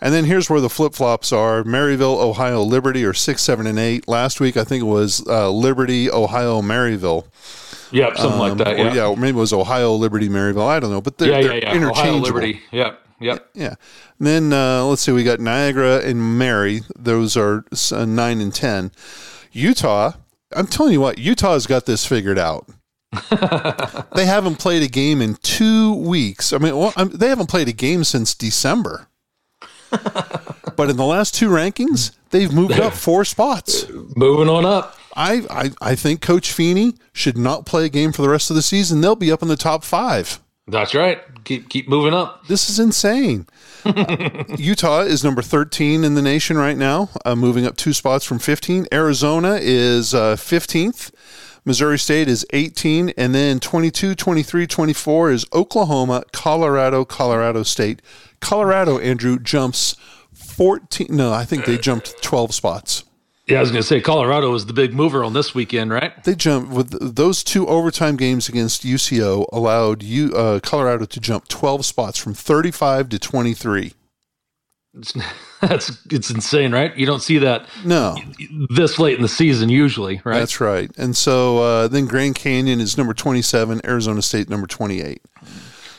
And then here's where the flip flops are: Maryville, Ohio, Liberty are six, seven, and eight. Last week, I think it was uh, Liberty, Ohio, Maryville. Yep, something like that. Um, Or, Yeah, yeah, or maybe it was Ohio, Liberty, Maryville. I don't know, but they're, yeah, they're yeah, yeah. interchangeable. Ohio Liberty. Yep, yep. Yeah. And then uh, let's see, we got Niagara and Mary. Those are uh, nine and ten. Utah. I'm telling you what, Utah's got this figured out. they haven't played a game in two weeks. I mean, well, um, they haven't played a game since December. but in the last two rankings, they've moved up four spots. Moving on up. I, I, I think Coach Feeney should not play a game for the rest of the season. They'll be up in the top five. That's right. Keep keep moving up. This is insane. Utah is number 13 in the nation right now, uh, moving up two spots from 15. Arizona is uh, 15th. Missouri State is 18. And then 22, 23, 24 is Oklahoma, Colorado, Colorado State. Colorado, Andrew, jumps 14. No, I think they jumped 12 spots. Yeah, I was going to say Colorado was the big mover on this weekend, right? They jumped with those two overtime games against UCO, allowed you, uh, Colorado to jump 12 spots from 35 to 23. It's, that's it's insane, right? You don't see that No. this late in the season usually, right? That's right. And so uh, then Grand Canyon is number 27, Arizona State number 28.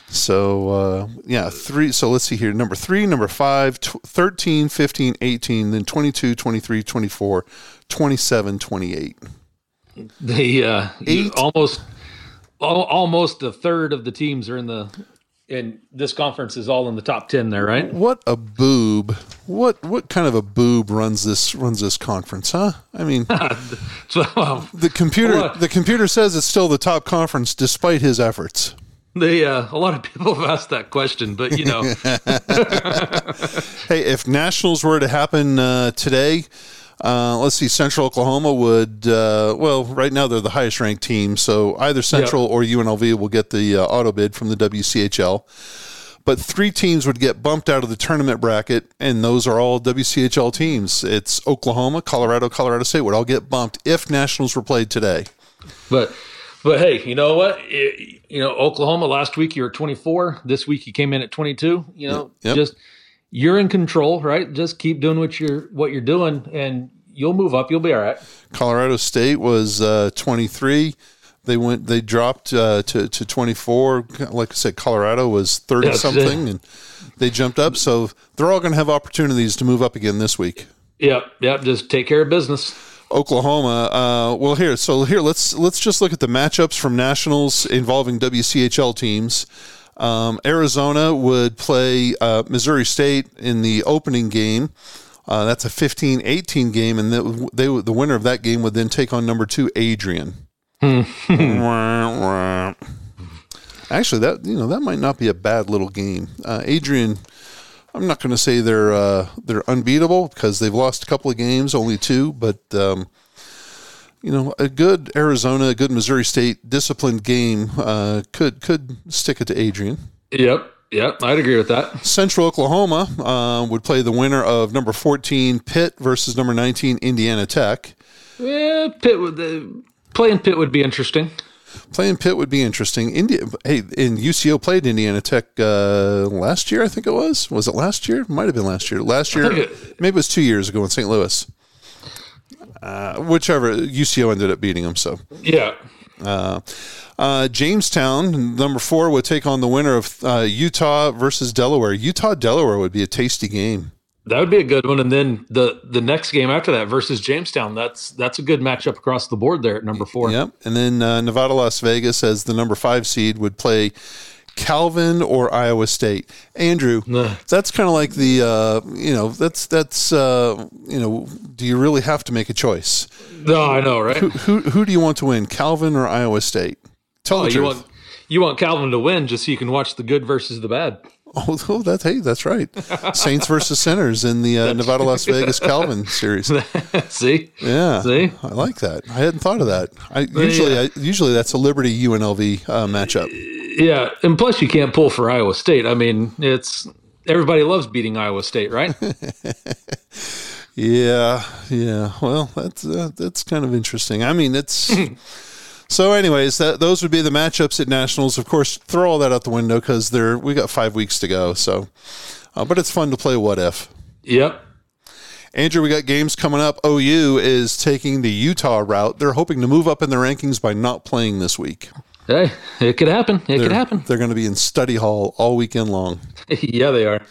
So, uh, yeah, three. So let's see here. Number three, number five, tw- 13, 15, 18, then 22, 23, 24, 27, 28. They uh, Eight. almost al- almost a third of the teams are in the and this conference is all in the top ten there, right? What a boob. What what kind of a boob runs this runs this conference, huh? I mean, So um, the computer the computer says it's still the top conference despite his efforts. they uh, a lot of people have asked that question, but you know, Hey, if nationals were to happen uh, today, uh, let's see, Central Oklahoma would, uh, well, right now they're the highest ranked team. So either Central or UNLV will get the uh, auto bid from the WCHL. But three teams would get bumped out of the tournament bracket, and those are all WCHL teams. It's Oklahoma, Colorado, Colorado State would all get bumped if nationals were played today. but but hey, you know what? It- you know, Oklahoma last week you were 24. This week you came in at 22. You know, Yep. just you're in control, right? Just keep doing what you're what you're doing, and you'll move up. You'll be all right. Colorado State was uh, 23. They went. They dropped uh, to to 24. Like I said, Colorado was 30 That's something, and they jumped up. So they're all going to have opportunities to move up again this week. Yep, yep. Just take care of business. Oklahoma. Uh, well, here. So here, let's let's just look at the matchups from nationals involving WCHL teams. Um, Arizona would play uh, Missouri State in the opening game. Uh, that's a 15-18 game, and the, they the winner of that game would then take on number two Adrian. Wah. Actually, that you know that might not be a bad little game. Uh, Adrian, I'm not going to say they're uh, they're unbeatable because they've lost a couple of games, only two, but um, you know a good Arizona, a good Missouri State disciplined game uh, could could stick it to Adrian. Yep, yep. I'd agree with that. Central Oklahoma uh, would play the winner of number 14 Pitt versus number 19 Indiana Tech. Yeah, Pitt would uh, playing Pitt would be interesting. Playing Pitt would be interesting. India, hey, in UCO played Indiana Tech uh, last year. I think it was. Was it last year? Might have been last year. Last year, it- maybe it was two years ago in St. Louis. Uh, whichever UCO ended up beating them. So Yeah, uh, uh, Jamestown, number four, would take on the winner of uh, Utah versus Delaware. Utah Delaware would be a tasty game. that would be a good one. And then the the next game after that versus Jamestown. That's that's a good matchup across the board there at number four. Yep. And then uh, Nevada, Las Vegas, as the number five seed, would play Calvin or Iowa State. Andrew, Ugh. that's kind of like the, uh, you know, that's, that's, uh, you know, do you really have to make a choice? No, I know, right? Who, who, who do you want to win, Calvin or Iowa State? Tell Oh, the you truth. want you want Calvin to win just so you can watch the good versus the bad. Oh, oh, that's hey, that's right. Saints versus Sinners in the uh, Nevada Las Vegas Calvin series. See, Yeah, See? I like that. I hadn't thought of that. I usually, I, usually that's a Liberty UNLV uh, matchup. Yeah, and plus you can't pull for Iowa State. I mean, it's everybody loves beating Iowa State, right? Yeah, yeah. Well, that's uh, that's kind of interesting. I mean, it's so. Anyways, that those would be the matchups at nationals. Of course, throw all that out the window because they're we got five weeks to go. So, uh, but it's fun to play. What if? yep. Andrew, we got games coming up. OU is taking the Utah route. They're hoping to move up in the rankings by not playing this week. Hey, it could happen. It They're, could happen. They're going to be in study hall all weekend long. yeah, they are.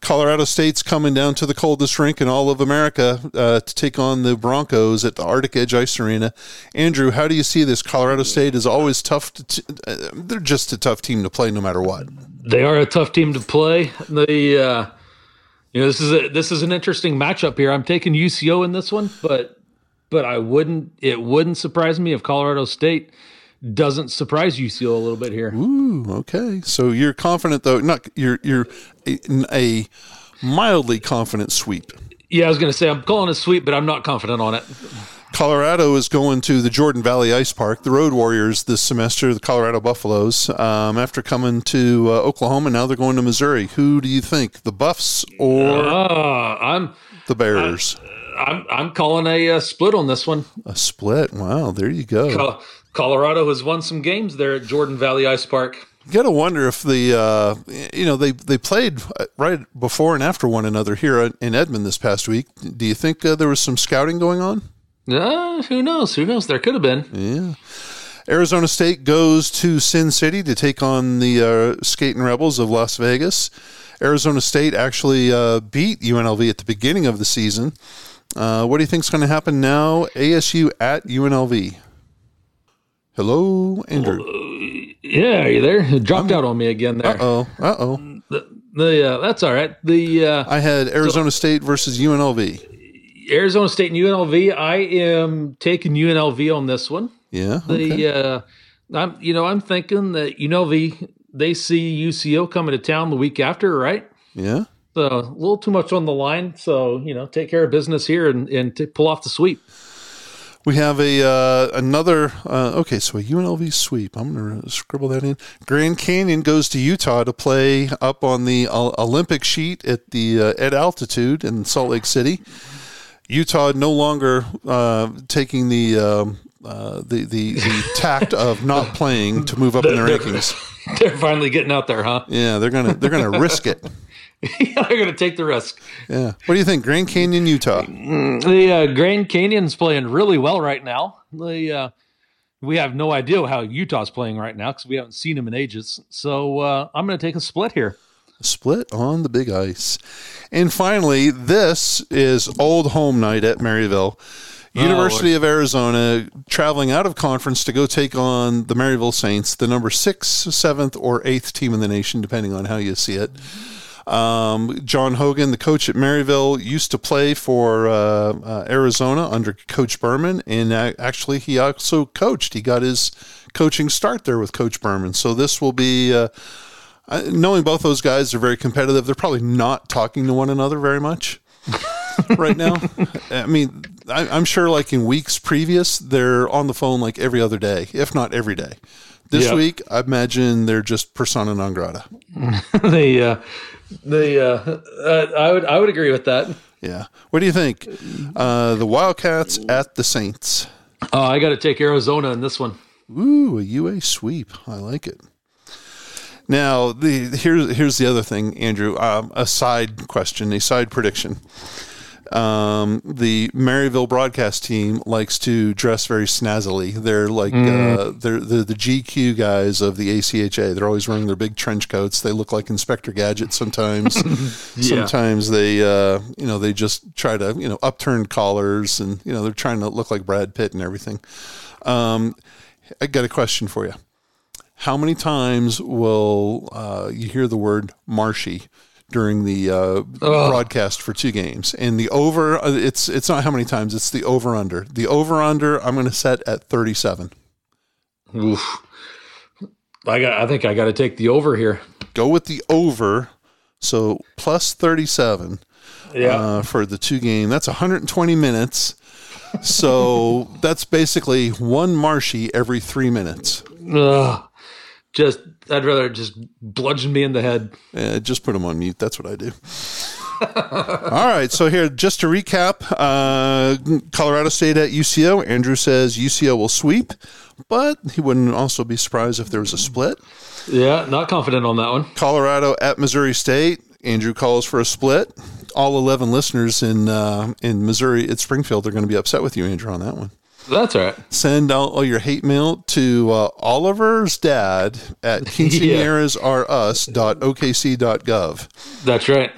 Colorado State's coming down to the coldest rink in all of America uh, to take on the Broncos at the Arctic Edge Ice Arena. Andrew, how do you see this? Colorado State is always tough. To t- uh, they're just a tough team to play no matter what. They are a tough team to play. They, uh, you know, this is a this is an interesting matchup here. I'm taking UCO in this one, but but I wouldn't. It wouldn't surprise me if Colorado State doesn't surprise UCO a little bit here. Ooh, okay. So you're confident though. Not you're you're a, a mildly confident sweep. Yeah, I was going to say I'm calling it sweep, but I'm not confident on it. Colorado is going to the Jordan Valley Ice Park. The Road Warriors this semester, the Colorado Buffaloes. Um, after coming to uh, Oklahoma, now they're going to Missouri. Who do you think, the Buffs or Uh, I'm the Bears? I'm I'm calling a, uh split on this one. A split. Wow, there you go. Colorado has won some games there at Jordan Valley Ice Park. You got to wonder if the uh, you know they they played right before and after one another here in Edmond this past week. Do you think uh, there was some scouting going on? Uh, who knows? Who knows? There could have been. Yeah. Arizona State goes to Sin City to take on the uh, Skating Rebels of Las Vegas. Arizona State actually uh, beat UNLV at the beginning of the season. Uh, what do you think is going to happen now? ASU at UNLV. Hello, Andrew. Yeah, are you there? It dropped out on me again there. Uh Oh, uh oh. The, the uh, that's all right. The uh, I had Arizona State versus UNLV. Arizona State and UNLV. I am taking UNLV on this one. Yeah. The uh, I'm you know I'm thinking that UNLV they see UCO coming to town the week after, right? Yeah. So a little too much on the line. So you know, take care of business here and and t- pull off the sweep. We have a uh, another. Uh, okay, so a UNLV sweep. I'm going to scribble that in. Grand Canyon goes to Utah to play up on the uh, Olympic sheet at the uh, at altitude in Salt Lake City. Utah no longer uh, taking the, um, uh, the the the tact of not playing to move up in the rankings. They're finally getting out there, huh? Yeah, they're gonna they're gonna risk it. they're going to take the risk. Yeah. What do you think, Grand Canyon, Utah? The uh, Grand Canyon's playing really well right now. The uh, we have no idea how Utah's playing right now because we haven't seen them in ages. So uh, I'm going to take a split here. Split on the big ice. And finally, this is old home night at Maryville. University of Arizona traveling out of conference to go take on the Maryville Saints, the number six, seventh, or eighth team in the nation, depending on how you see it. Um, John Hogan, the coach at Maryville, used to play for uh, uh, Arizona under Coach Berman, and uh, actually he also coached. He got his coaching start there with Coach Berman. So this will be. Uh, uh, knowing both those guys are very competitive, they're probably not talking to one another very much right now. I mean, I, I'm sure like in weeks previous, they're on the phone like every other day, if not every day. This Yeah. week, I imagine they're just persona non grata. they, uh, they, uh, uh, I would, I would agree with that. Yeah. What do you think? Uh, the Wildcats at the Saints. Oh, I got to take Arizona in this one. Ooh, a UA sweep. I like it. Now, the here's here's the other thing, Andrew. Um, a side question, a side prediction. Um, the Maryville broadcast team likes to dress very snazzily. They're like uh, they're, they're the GQ guys of the ACHA. They're always wearing their big trench coats. They look like Inspector Gadget sometimes. Sometimes they uh, you know they just try to you know upturn collars and you know they're trying to look like Brad Pitt and everything. Um, I got a question for you. How many times will uh, you hear the word marshy during the uh, broadcast for two games? And the over, uh, it's it's not how many times, it's the over under. The over under, I'm going to set at 37. Oof. I got. I think I got to take the over here. Go with the over So plus 37 Yeah. uh, for the two game. That's 120 minutes. So that's basically one Marshy every three minutes. Ugh. just I'd rather just bludgeon me in the head. Uh, just put them on mute. That's what I do. All right. So here, just to recap, uh, Colorado State at UCO. Andrew says UCO will sweep, but he wouldn't also be surprised if there was a split. Yeah, not confident on that one. Colorado at Missouri State. Andrew calls for a split. All 11 listeners in uh, in Missouri at Springfield are going to be upset with you, Andrew, on that one. That's all right. Send out all your hate mail to uh, Oliver's dad at quinceañerasrus.okc.gov. That's right.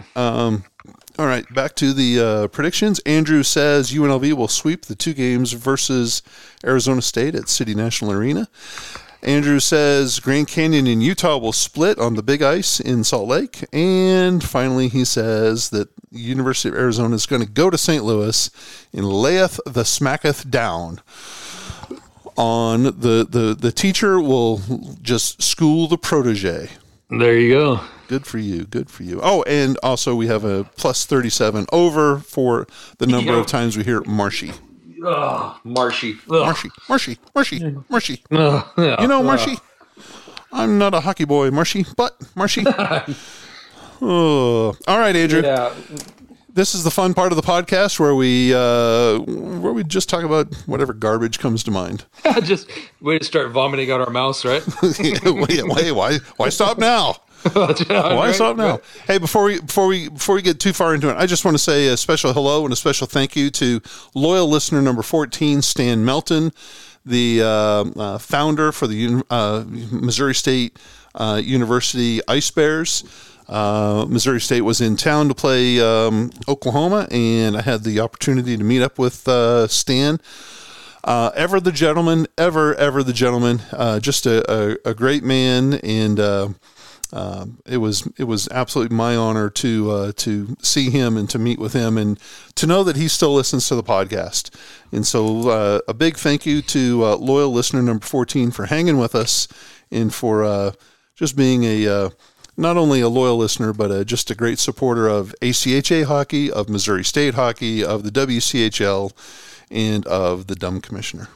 All right, back to the uh, predictions. Andrew says UNLV will sweep the two games versus Arizona State at City National Arena. Andrew says Grand Canyon in Utah will split on the big ice in Salt Lake. And finally, he says that the University of Arizona is going to go to St. Louis and layeth the smacketh down. On the, the, the teacher will just school the protege. There you go. Good for you. Good for you. Oh, and also we have a plus 37 over for the number Yeah. of times we hear Marshy. Ugh, marshy. Ugh. Marshy, Marshy, Marshy, Marshy. Ugh, yeah. You know, Marshy, I'm not a hockey boy, Marshy, but Marshy. oh. All right, Andrew. Yeah. This is the fun part of the podcast where we uh, where we just talk about whatever garbage comes to mind. just way to start vomiting out our mouths, right? wait, wait, why why stop now? Why stop now? Hey, before we before we before we get too far into it, I just want to say a special hello and a special thank you to loyal listener number fourteen, Stan Melton, the uh, uh, founder for the uh, Missouri State uh, University Ice Bears. Uh, Missouri State was in town to play um, Oklahoma, and I had the opportunity to meet up with uh, Stan. Uh, ever the gentleman, ever, ever the gentleman. Uh, just a, a, a great man, and uh, um, it was it was absolutely my honor to uh, to see him and to meet with him, and to know that he still listens to the podcast. And so, uh, a big thank you to uh, loyal listener number fourteen for hanging with us, and for uh, just being a uh, not only a loyal listener, but uh just a great supporter of ACHA hockey, of Missouri State hockey, of the WCHL, and of the dumb commissioner.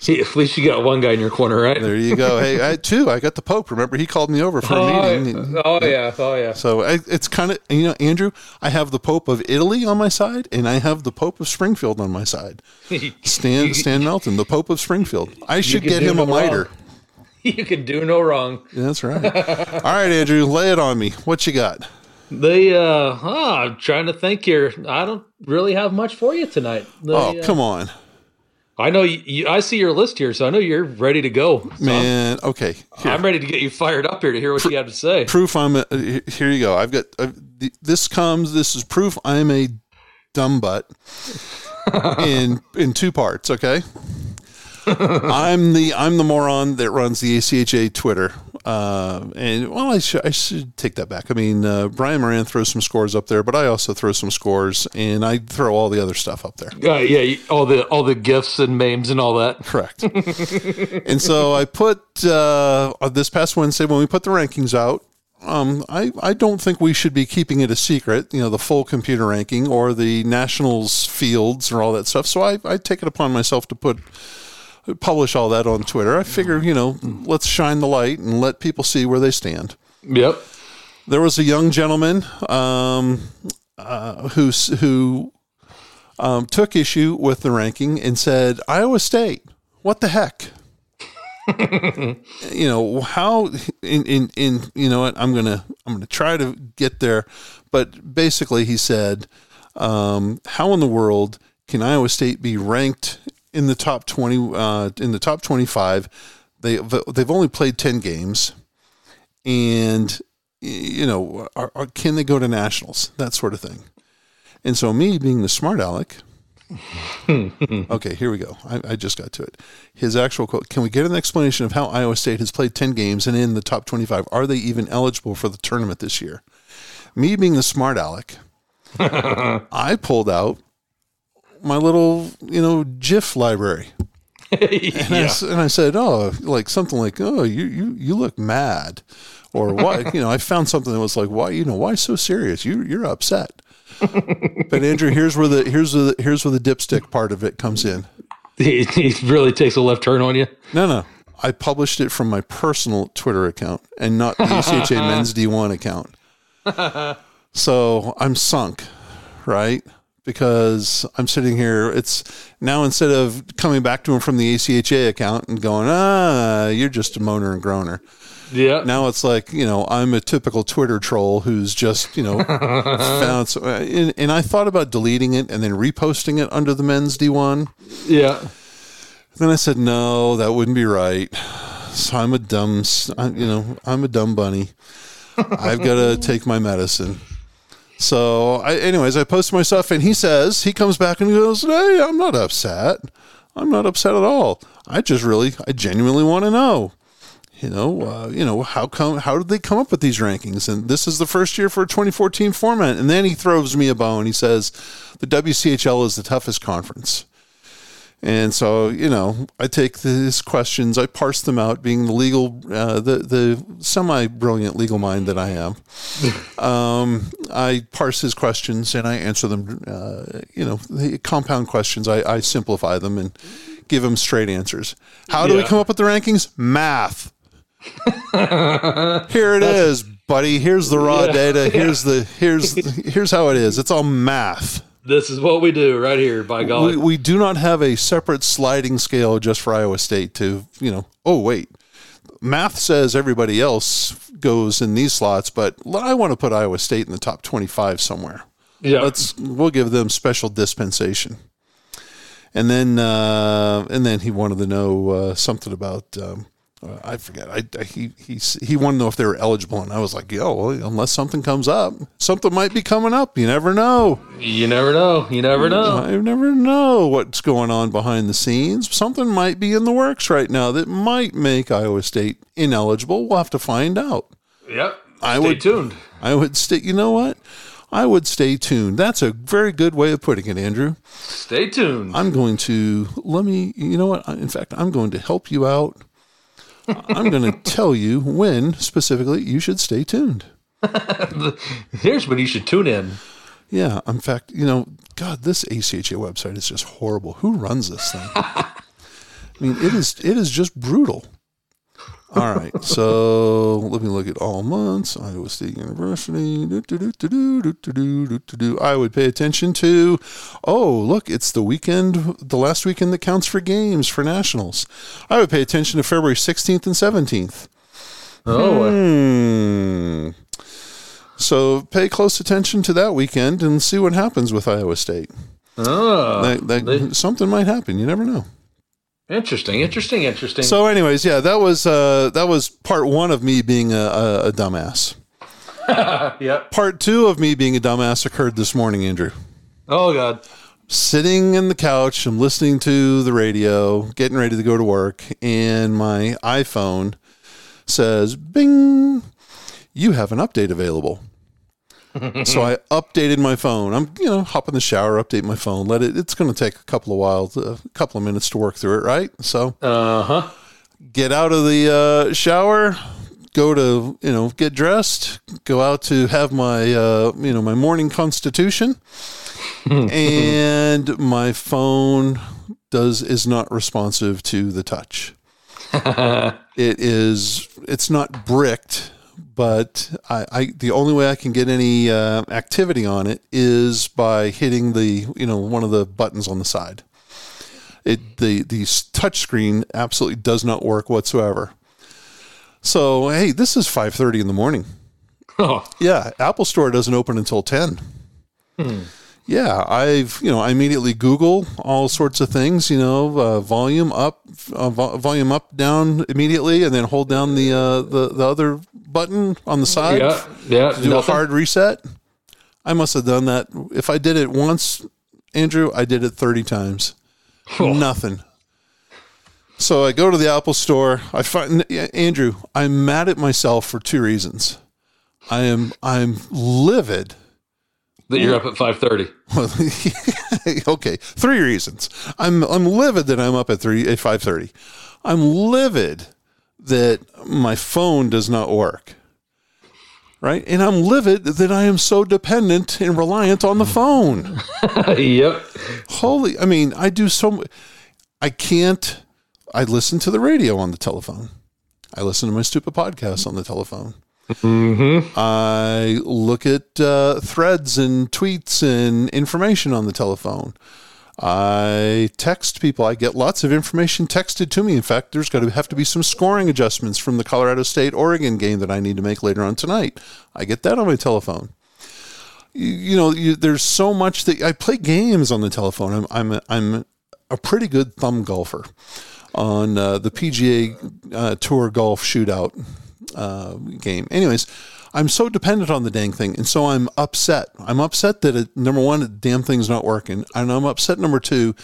See, at least you got one guy in your corner, right? There you go. hey, I two. I got the Pope. Remember, he called me over for a Oh, meeting. oh yeah, oh yeah. So I, it's kind of you know, Andrew. I have the Pope of Italy on my side, and I have the Pope of Springfield on my side. Stan Stan Melton, the Pope of Springfield. I should get him a no wrong. miter. you can do no wrong. That's right. All right, Andrew, lay it on me. What you got? They uh huh, I'm trying to think here. I don't really have much for you tonight. They, Oh, uh, come on, I know you, you I see your list here, so I know you're ready to go. So man. Okay, here. I'm ready to get you fired up here to hear what you have to say. proof I'm a, here you go. I've got uh, th- this comes this is proof I'm a dumb butt in in two parts, okay? I'm the I'm the moron that runs the ACHA Twitter. Uh, and well, I should I should take that back. I mean, uh, Brian Moran throws some scores up there, but I also throw some scores, and I throw all the other stuff up there. Uh, yeah, all the all the gifts and memes and all that. Correct. and so I put uh, this past Wednesday when we put the rankings out. Um, I, I don't think we should be keeping it a secret, you know, the full computer ranking or the nationals fields or all that stuff. So I, I take it upon myself to put publish all that on Twitter. I figure, you know, let's shine the light and let people see where they stand. Yep. There was a young gentleman um, uh, who who um, took issue with the ranking and said, "Iowa State, what the heck." you know how in, in in you know what I'm gonna I'm gonna try to get there, but basically he said, um, "How in the world can Iowa State be ranked in the top twenty uh, in the top twenty five? They they've only played ten games, and you know, are, are, can they go to nationals? That sort of thing. And so, me being the smart aleck, okay, here we go. I, I just got to it. His actual quote Can we get an explanation of how Iowa State has played 10 games and in the top 25? Are they even eligible for the tournament this year? Me being the smart aleck, I pulled out my little, you know, GIF library. And, I, s- and I said, oh, like something like, oh, you, you, you look mad. or why you know I found something that was like why you know why so serious you you're upset. but Andrew, here's where the here's the here's where the dipstick part of it comes in. He, he really takes a left turn on you. No, no. I published it from my personal Twitter account and not the ACHA Men's D1 account. So I'm sunk, right? Because I'm sitting here. It's now instead of coming back to him from the ACHA account and going, ah, you're just a moaner and groaner. Yeah. Now it's like, you know, I'm a typical Twitter troll who's just, you know, found. So, and, and I thought about deleting it and then reposting it under the men's D1. yeah. Then I said, no, that wouldn't be right. So I'm a dumb, I- you know, I'm a dumb bunny. I've got to take my medicine. So, I, anyways, I post my stuff, and he says he comes back and he goes, "Hey, I'm not upset. I'm not upset at all. I just really, I genuinely want to know." You know, uh, you know how come? How did they come up with these rankings? And this is the first year for a 2014 format. And then he throws me a bone. He says, "The WCHL is the toughest conference." And so, you know, I take these questions, I parse them out, being the legal, uh, the the semi brilliant legal mind that I am. um, I parse his questions and I answer them. Uh, you know, the compound questions. I, I simplify them and give them straight answers. How do we come up with the rankings? Math. Here it is, buddy. Here's the raw Yeah. data. Here's the here's here's how it is. It's all math. This is what we do right here, by God. We, we do not have a separate sliding scale just for Iowa State to, you know, oh, wait. Math says everybody else goes in these slots, but I want to put Iowa State in the top 25 somewhere. yeah. Let's, we'll give them special dispensation. And then, uh, and then he wanted to know uh, something about, um, uh, I forget. I, I he he he wanted to know if they were eligible, and I was like, "Yo, well, unless something comes up, something might be coming up. You never know." you never know. You never know. I never know what's going on behind the scenes. Something might be in the works right now that might make Iowa State ineligible. We'll have to find out. Yep. I Stay would- tuned. I would stay. You know what? I would stay tuned. That's a very good way of putting it, Andrew. Stay tuned. I'm going to let me. You know what? In fact, I'm going to help you out. I'm going to tell you when specifically you should stay tuned. Here's when you should tune in. Yeah. In fact, you know, God, this ACHA website is just horrible. Who runs this thing? I mean, it is it is just brutal all right. So let me look at all months. Iowa State University. Do, do, do, do, do, do, do, do, I would pay attention to. Oh, look, it's the weekend, the last weekend that counts for games for nationals. I would pay attention to February 16th and 17th. Oh. Hmm. So pay close attention to that weekend and see what happens with Iowa State. Oh, that, that, they, something might happen. You never know interesting, interesting, interesting. So, anyways, yeah, that was uh, that was part one of me being a, a, a dumbass. yep. Part two of me being a dumbass occurred this morning, Andrew. Oh God. Sitting in the couch, I'm listening to the radio, getting ready to go to work, and my iPhone says, "Bing, you have an update available." So I updated my phone. I'm, you know, hop in the shower, update my phone. Let it. It's going to take a couple of while, a couple of minutes to work through it, right? So Uh huh. get out of the uh, shower, go to you know get dressed, go out to have my uh, you know my morning constitution, and my phone does is not responsive to the touch. it is it's not bricked, but I, I the only way I can get any uh, activity on it is by hitting the you know one of the buttons on the side it the the touch screen absolutely does not work whatsoever. So hey, this is five thirty in the morning. Oh, Yeah, Apple Store doesn't open until ten. Yeah, I've you know I immediately Google all sorts of things. You know, uh, volume up, uh, vo- volume up, down immediately, and then hold down the uh, the the other button on the side. yeah, yeah. to do a hard reset. I must have done that. If I did it once, Andrew, I did it 30 times. Nothing. So I go to the Apple store. I find Andrew, I'm mad at myself for two reasons. I am I'm livid. That you're up at five thirty. Well, okay, three reasons. I'm I'm livid that I'm up at three at five thirty. I'm livid that my phone does not work. right? And I'm livid that I am so dependent and reliant on the phone. yep. Holy, I mean, I do so. I can't. I listen to the radio on the telephone. I listen to my stupid podcasts on the telephone. I look at uh, threads and tweets and information on the telephone. I text people. I get lots of information texted to me. In fact, there's got to have to be some scoring adjustments from the Colorado State Oregon game that I need to make later on tonight. I get that on my telephone. You, you know, you, there's so much that I play games on the telephone. I'm I'm a, I'm a pretty good thumb golfer on uh, the PGA uh, Tour Golf Shootout uh, game. Anyways, I'm so dependent on the dang thing, and so I'm upset. I'm upset that it, number one, the damn thing's not working, and I'm upset number two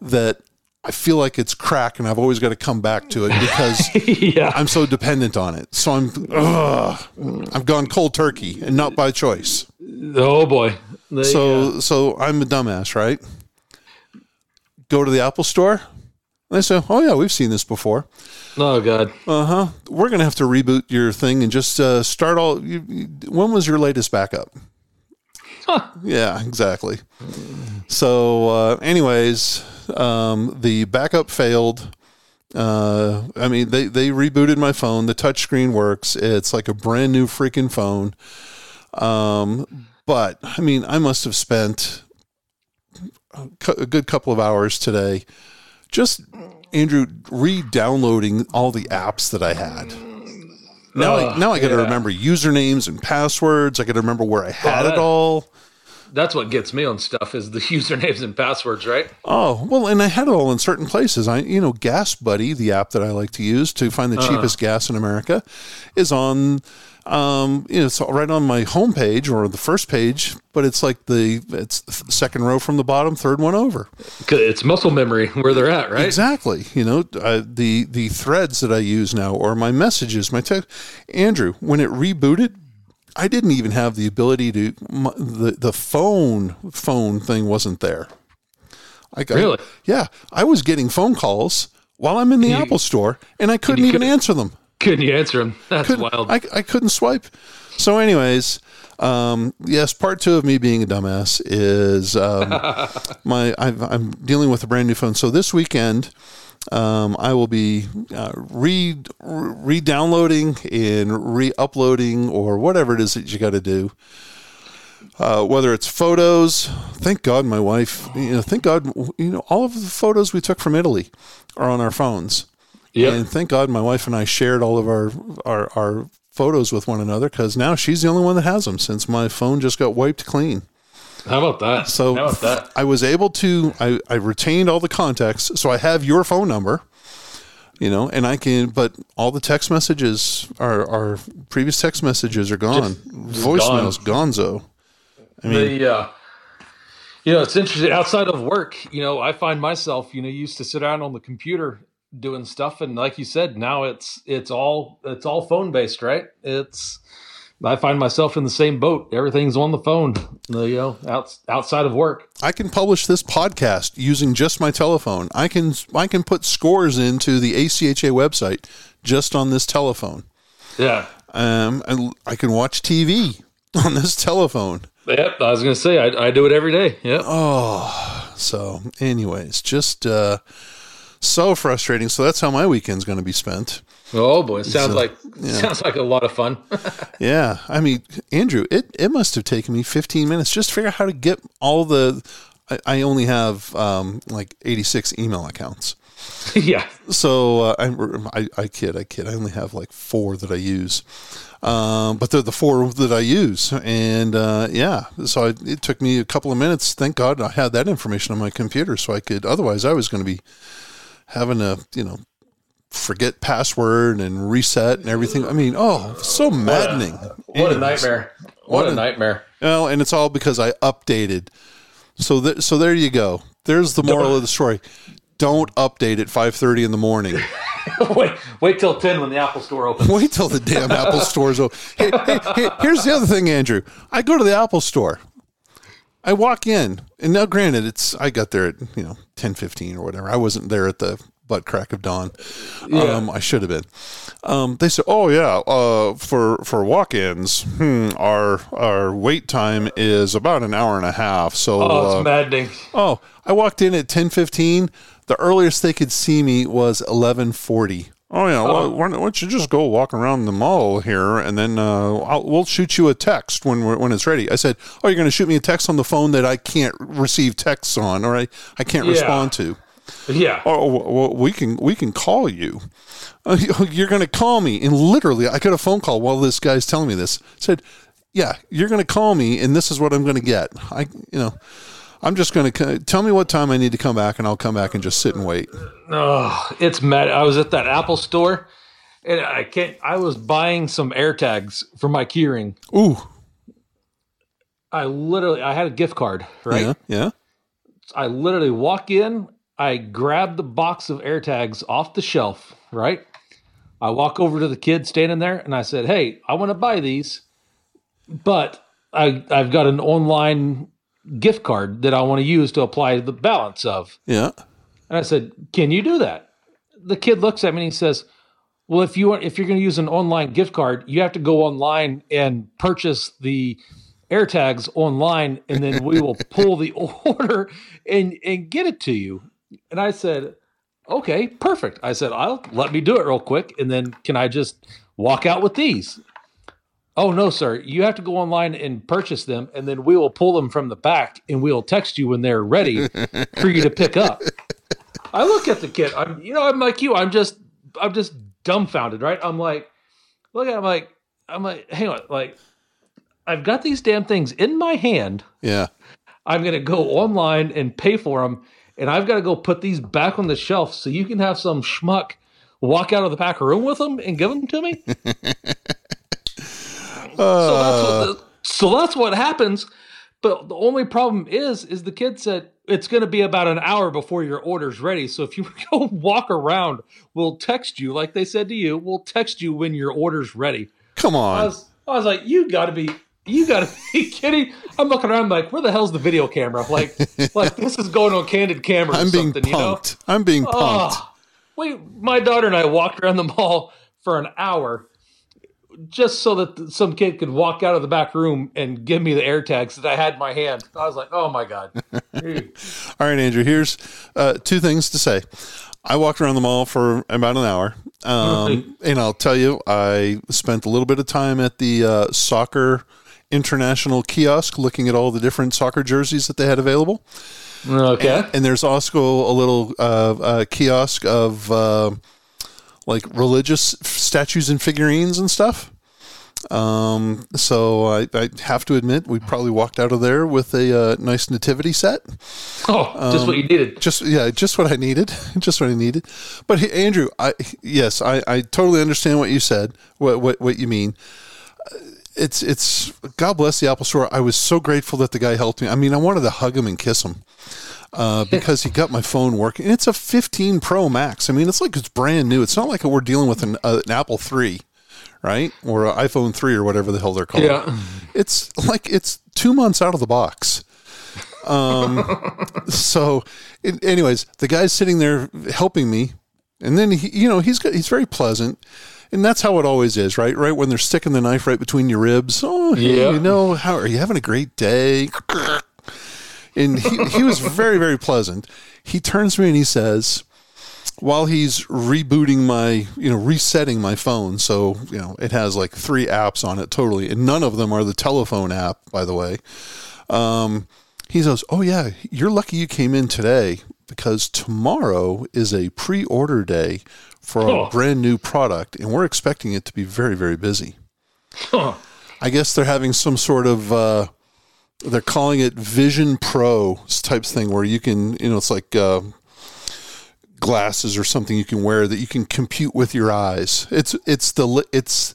that I feel like it's crack, and I've always got to come back to it because yeah. I'm so dependent on it. So I'm, ugh, I've gone cold turkey, and not by choice. Oh boy. So so I'm a dumbass, right? Go to the Apple store. And they say, "Oh yeah, we've seen this before." oh god. Uh huh. We're gonna have to reboot your thing and just uh, start all. You, you- when was your latest backup? Yeah, exactly. So, uh, anyways, um, the backup failed. Uh, I mean, they they rebooted my phone. The touchscreen works. It's like a brand new freaking phone. Um, but I mean, I must have spent a a good couple of hours today just Andrew re-downloading all the apps that I had. Now, I, now I got to yeah. remember usernames and passwords. I got to remember where I had that- it all. That's what gets me on stuff is the usernames and passwords, right? Oh well, and I had it all in certain places. I, you know, Gas Buddy, the app that I like to use to find the uh-huh. cheapest gas in America, is on, um, you know, it's right on my homepage or the first page, but it's like the it's the second row from the bottom, third one over. It's muscle memory where they're at, right? Exactly. You know, uh, the the threads that I use now or my messages, my text. Andrew, when it rebooted, I didn't even have the ability to my, the the phone phone thing wasn't there. I got, Really? Yeah, I was getting phone calls while I'm in the Apple store, and I couldn't even couldn't- answer them. Couldn't you answer them? That's Couldn't, wild. I, I couldn't swipe. So, anyways, um, yes, part two of me being a dumbass is um, my I've, I'm dealing with a brand new phone. So this weekend, um, I will be uh, re re-downloading and re-uploading or whatever it is that you got to do. Uh, whether it's photos, thank God my wife, you know, thank God, you know, all of the photos we took from Italy are on our phones. Yep. And thank God my wife and I shared all of our our, our photos with one another because now she's the only one that has them since my phone just got wiped clean. How about that? So How about that? I was able to I, I retained all the contacts, so I have your phone number. You know, and I can, but all the text messages are, are previous text messages are gone. Voicemails, gonzo. I mean, the uh, you know it's interesting outside of work you know i find myself you know used to sit down on the computer doing stuff and like you said now it's it's all it's all phone based right it's i find myself in the same boat everything's on the phone you know out, outside of work I can publish this podcast using just my telephone. I can I can put scores into the ACHA website just on this telephone. yeah Um, and I can watch TV on this telephone. yep i was gonna say i, I do it every day yeah oh So, anyways, just uh, so frustrating. So that's how my weekend's going to be spent. oh boy sounds So, like yeah. sounds like a lot of fun Yeah, I mean, Andrew, it, it must have taken me 15 minutes just to figure out how to get all the. I, I only have um, like 86 email accounts. yeah So uh, I, I, I kid, I kid. I only have like four that I use, um, but they're the four that I use, and uh, yeah. So I, it took me a couple of minutes. Thank God I had that information on my computer, so I could. Otherwise, I was going to be having to, you know, forget password and reset and everything. I mean, oh, so maddening. what a Anyways. nightmare what, What a a- nightmare Well, and it's all because I updated. So th- so there you go. There's the moral of the story. Don't update at 5:30 in the morning. wait wait till 10 when the apple store opens Wait till the damn Apple store's open. Hey, hey, hey, here's the other thing, Andrew. I go to the Apple store. I walk in, and now, granted, it's I got there at you know ten fifteen or whatever. I wasn't there at the butt crack of dawn. Um, I should have been. Um, they said, "Oh yeah, uh, for for walk-ins, hmm, our our wait time is about an hour and a half." So, Oh, uh, it's maddening. oh, I walked in at ten fifteen. The earliest they could see me was eleven forty. Oh yeah, well, why, don't- you just go walk around the mall here, and then uh, I'll, we'll shoot you a text when we're, when it's ready. I said, "Oh, you're going to shoot me a text on the phone that I can't receive texts on, or I, I can't Yeah. respond to." Yeah. Oh, well, we can we can call you. Uh, You're going to call me, and literally, I got a phone call while this guy's telling me this. I Said, "Yeah, you're going to call me, and this is what I'm going to get." I, you know, I'm just going to tell me what time I need to come back, and I'll come back and just sit and wait. Oh, it's mad. I was at that Apple store and I can't I was buying some AirTags for my keyring. Ooh, I literally I had a gift card, right? yeah, yeah, I literally walk in, I grab the box of AirTags off the shelf, right? I walk over to the kid standing there and I said, "Hey, I want to buy these, but I I've got an online gift card that I want to use to apply the balance of." yeah. And I said, "Can you do that?" The kid looks at me and he says, "Well, if you want, if you're going to use an online gift card, you have to go online and purchase the AirTags online, and then we will pull the order and and get it to you." And I said, "Okay, perfect." I said, "I'll let me do it real quick, and then can I just walk out with these?" Oh no, sir! You have to go online and purchase them, and then we will pull them from the back, and we'll text you when they're ready for you to pick up. I look at the kid. I'm, you know, I'm like you. I'm just, I'm just dumbfounded, right? I'm like, look at, I'm like, I'm like, hang on, like, I've got these damn things in my hand. Yeah. I'm gonna go online and pay for them, and I've got to go put these back on the shelf so you can have some schmuck walk out of the back room with them and give them to me. so that's what uh. so that's what happens. But the only problem is, is the kid said it's going to be about an hour before your order's ready. So if you go walk around, we'll text you like they said to you. We'll text you when your order's ready. Come I on. was, I was like, you got to be, you got to be kidding. I'm looking around like, where the hell's the video camera? Like, like this is going on candid camera. I'm being something, you know? punked. I'm being punked. Oh, we, my daughter and I walked around the mall for an hour just so that some kid could walk out of the back room and give me the air tags that I had in my hand. I was like, oh my God. All right, Andrew. Here's uh, two things to say. I walked around the mall for about an hour, um, and I'll tell you, I spent a little bit of time at the uh, soccer international kiosk, looking at all the different soccer jerseys that they had available. okay. And there's also a little uh, uh, kiosk of uh, like religious statues and figurines and stuff. Um, so I, I have to admit, we probably walked out of there with a uh, nice nativity set. Oh, just what you needed. Just yeah, just what I needed, just what I needed. But hey, Andrew, I yes, I, I totally understand what you said, what what what you mean. Uh, It's it's God bless the Apple Store. I was so grateful that the guy helped me. I mean, I wanted to hug him and kiss him uh, because he got my phone working. And it's a 15 Pro Max. I mean, it's like it's brand new. It's not like we're dealing with an, uh, an Apple 3, right, or an iPhone 3 or whatever the hell they're called. Yeah. It's like it's two months out of the box. Um, so, it, anyways, the guy's sitting there helping me, and then he, you know, he's got, he's very pleasant, and that's how it always is, right? Right when they're sticking the knife right between your ribs. Oh, hey, Yeah. you know, how are you having a great day? And he, he was very, very pleasant. He turns to me and he says, while he's rebooting my, you know, resetting my phone, so you know it has like three apps on it totally, and none of them are the telephone app, by the way. Um, he says, "Oh yeah, you're lucky you came in today because tomorrow is a pre-order day for a Oh. brand new product, and we're expecting it to be very, very busy." Huh. I guess they're having some sort of uh, they're calling it Vision Pro types thing where you can you know it's like uh, glasses or something you can wear that you can compute with your eyes. It's it's the it's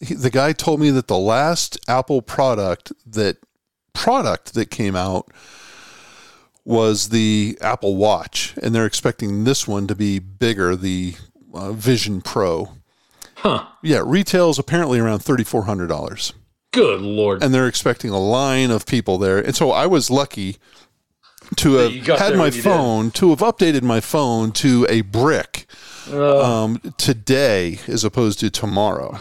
the guy told me that the last Apple product that product that came out was the Apple Watch, and they're expecting this one to be bigger, the uh, Vision Pro. Huh. Yeah, retails apparently around thirty four hundred dollars, Good Lord. and they're expecting a line of people there. And so I was lucky. to have had my you did. phone, to have updated my phone to a brick um, today as opposed to tomorrow.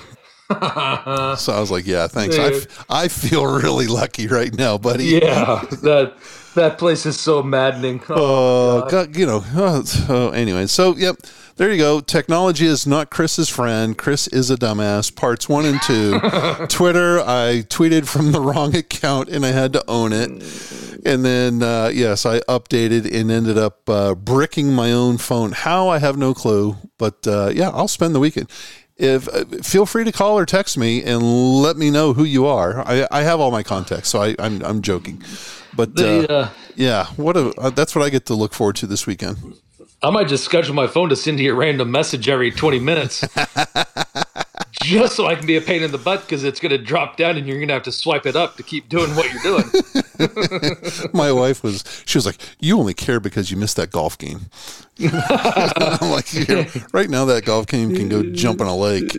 so I was like, yeah, thanks. I, f- I feel really lucky right now, buddy. Yeah, that that place is so maddening. Oh, God, you know. Uh, so anyway, so yep, there you go. Technology is not Chris's friend. Chris is a dumbass. Parts one and two. Twitter, I tweeted from the wrong account and I had to own it. And then uh, yes, I updated and ended up uh, bricking my own phone. How I have no clue, but uh, yeah, I'll spend the weekend. If uh, feel free to call or text me and let me know who you are. I, I have all my contacts, so I, I'm I'm joking. But The, uh, uh, yeah, what a uh, that's what I get to look forward to this weekend. I might just schedule my phone to send you a random message every 20 minutes. just so I can be a pain in the butt because it's going to drop down and you're going to have to swipe it up to keep doing what you're doing. My wife was she was like, "You only care because you missed that golf game." I'm like, "Yeah, right now that golf game can go jump in a lake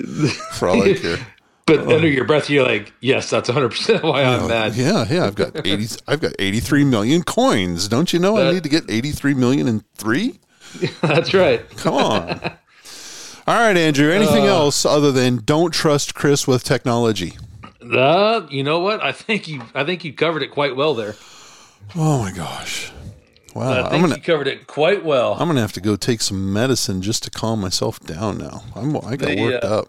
for all I care. But um, under your breath, you're like, yes, that's 100% why I'm mad. Yeah, yeah, I've got eighty, I've got eighty-three million coins. Don't you know I need to get eighty-three million and three? That's right. Come on. All right, Andrew. Anything Uh. else other than don't trust Chris with technology? Uh, you know what? I think you I think you covered it quite well there. Oh my gosh! Wow, I I'm think gonna you covered it quite well. I'm gonna have to go take some medicine just to calm myself down now. I'm I got worked uh, up.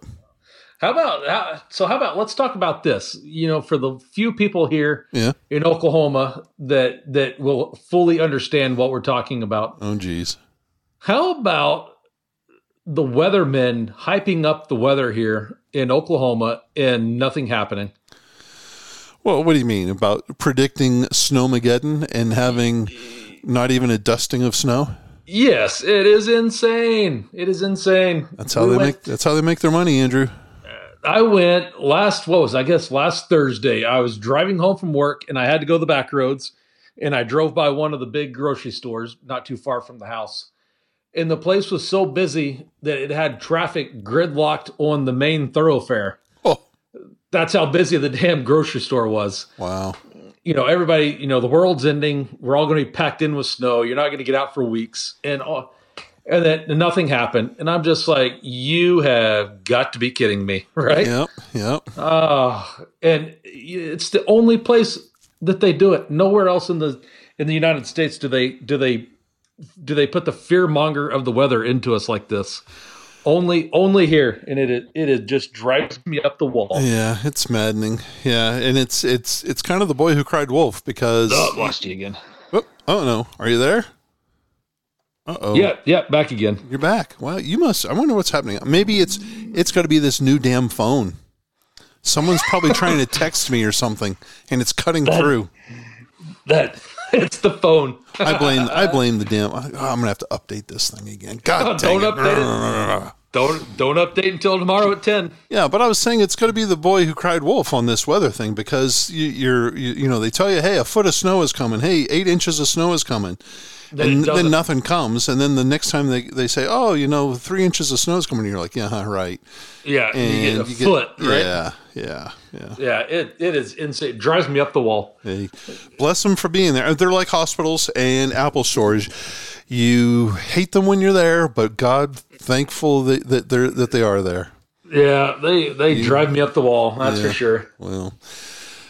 How about how, so? How about let's talk about this? You know, for the few people here Yeah. in Oklahoma that that will fully understand what we're talking about. Oh geez. How about the weathermen hyping up the weather here in Oklahoma and nothing happening? Well, what do you mean about predicting snowmageddon and having not even a dusting of snow? Yes, it is insane. It is insane. That's how We they went- make. That's how they make their money, Andrew. I went last what was I guess last Thursday. I was driving home from work and I had to go the back roads and I drove by one of the big grocery stores not too far from the house. And the place was so busy that it had traffic gridlocked on the main thoroughfare. Oh, That's how busy the damn grocery store was. wow. You know, everybody, you know, the world's ending. We're all going to be packed in with snow. You're not going to get out for weeks. And all, and then nothing happened. And I'm just like, you have got to be kidding me, right? Yep. Yep. Oh, and it's the only place that they do it. Nowhere else in the in the United States do they do they do they put the fear monger of the weather into us like this. Only only here, and it it it just drives me up the wall. Yeah, it's maddening. Yeah, and it's it's it's kind of the boy who cried wolf because. Oh, lost you again. Oh, oh no, are you there? Uh oh. Yeah, yeah, back again. You're back. Well, you must. I wonder what's happening. Maybe it's it's got to be this new damn phone. Someone's probably trying to text me or something, and it's cutting through. That it's the phone. I blame I blame the damn. oh, I'm gonna have to update this thing again. God oh, dang Don't it. update it. Don't don't update until tomorrow at ten. Yeah, but I was saying it's going to be the boy who cried wolf on this weather thing because you, you're you, you know they tell you hey a foot of snow is coming hey eight inches of snow is coming Then and then nothing comes and then the next time they, they say oh you know three inches of snow is coming and you're like yeah right Yeah, and you get a foot, right? yeah yeah yeah Yeah, it, it is insane. It drives me up the wall. Hey, bless them for being there. They're like hospitals and Apple stores. You hate them when you're there, but God, thankful that, that they're that they are there. Yeah, they they drive me up the wall. That's for sure. Well,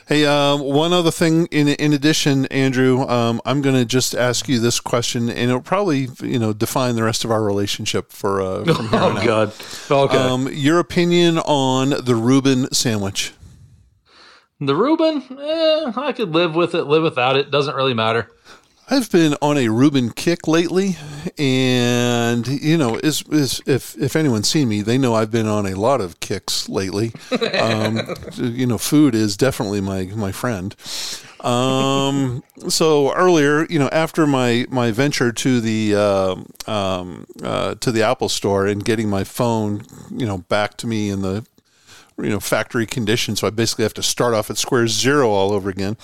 hey, um, one other thing in in addition, Andrew, um, I'm going to just ask you this question, and it'll probably you know define the rest of our relationship for uh, from here on Oh out. God. Okay. Um, your opinion on the Reuben sandwich? The Reuben, eh, I could live with it, live without it. Doesn't really matter. I've been on a Reuben kick lately, and you know, is is if if anyone's seen me, they know I've been on a lot of kicks lately. Um, you know, food is definitely my my friend. Um, so earlier, you know, after my my venture to the um um, uh, to the Apple Store and getting my phone, you know, back to me in the you know factory condition, so I basically have to start off at square zero all over again.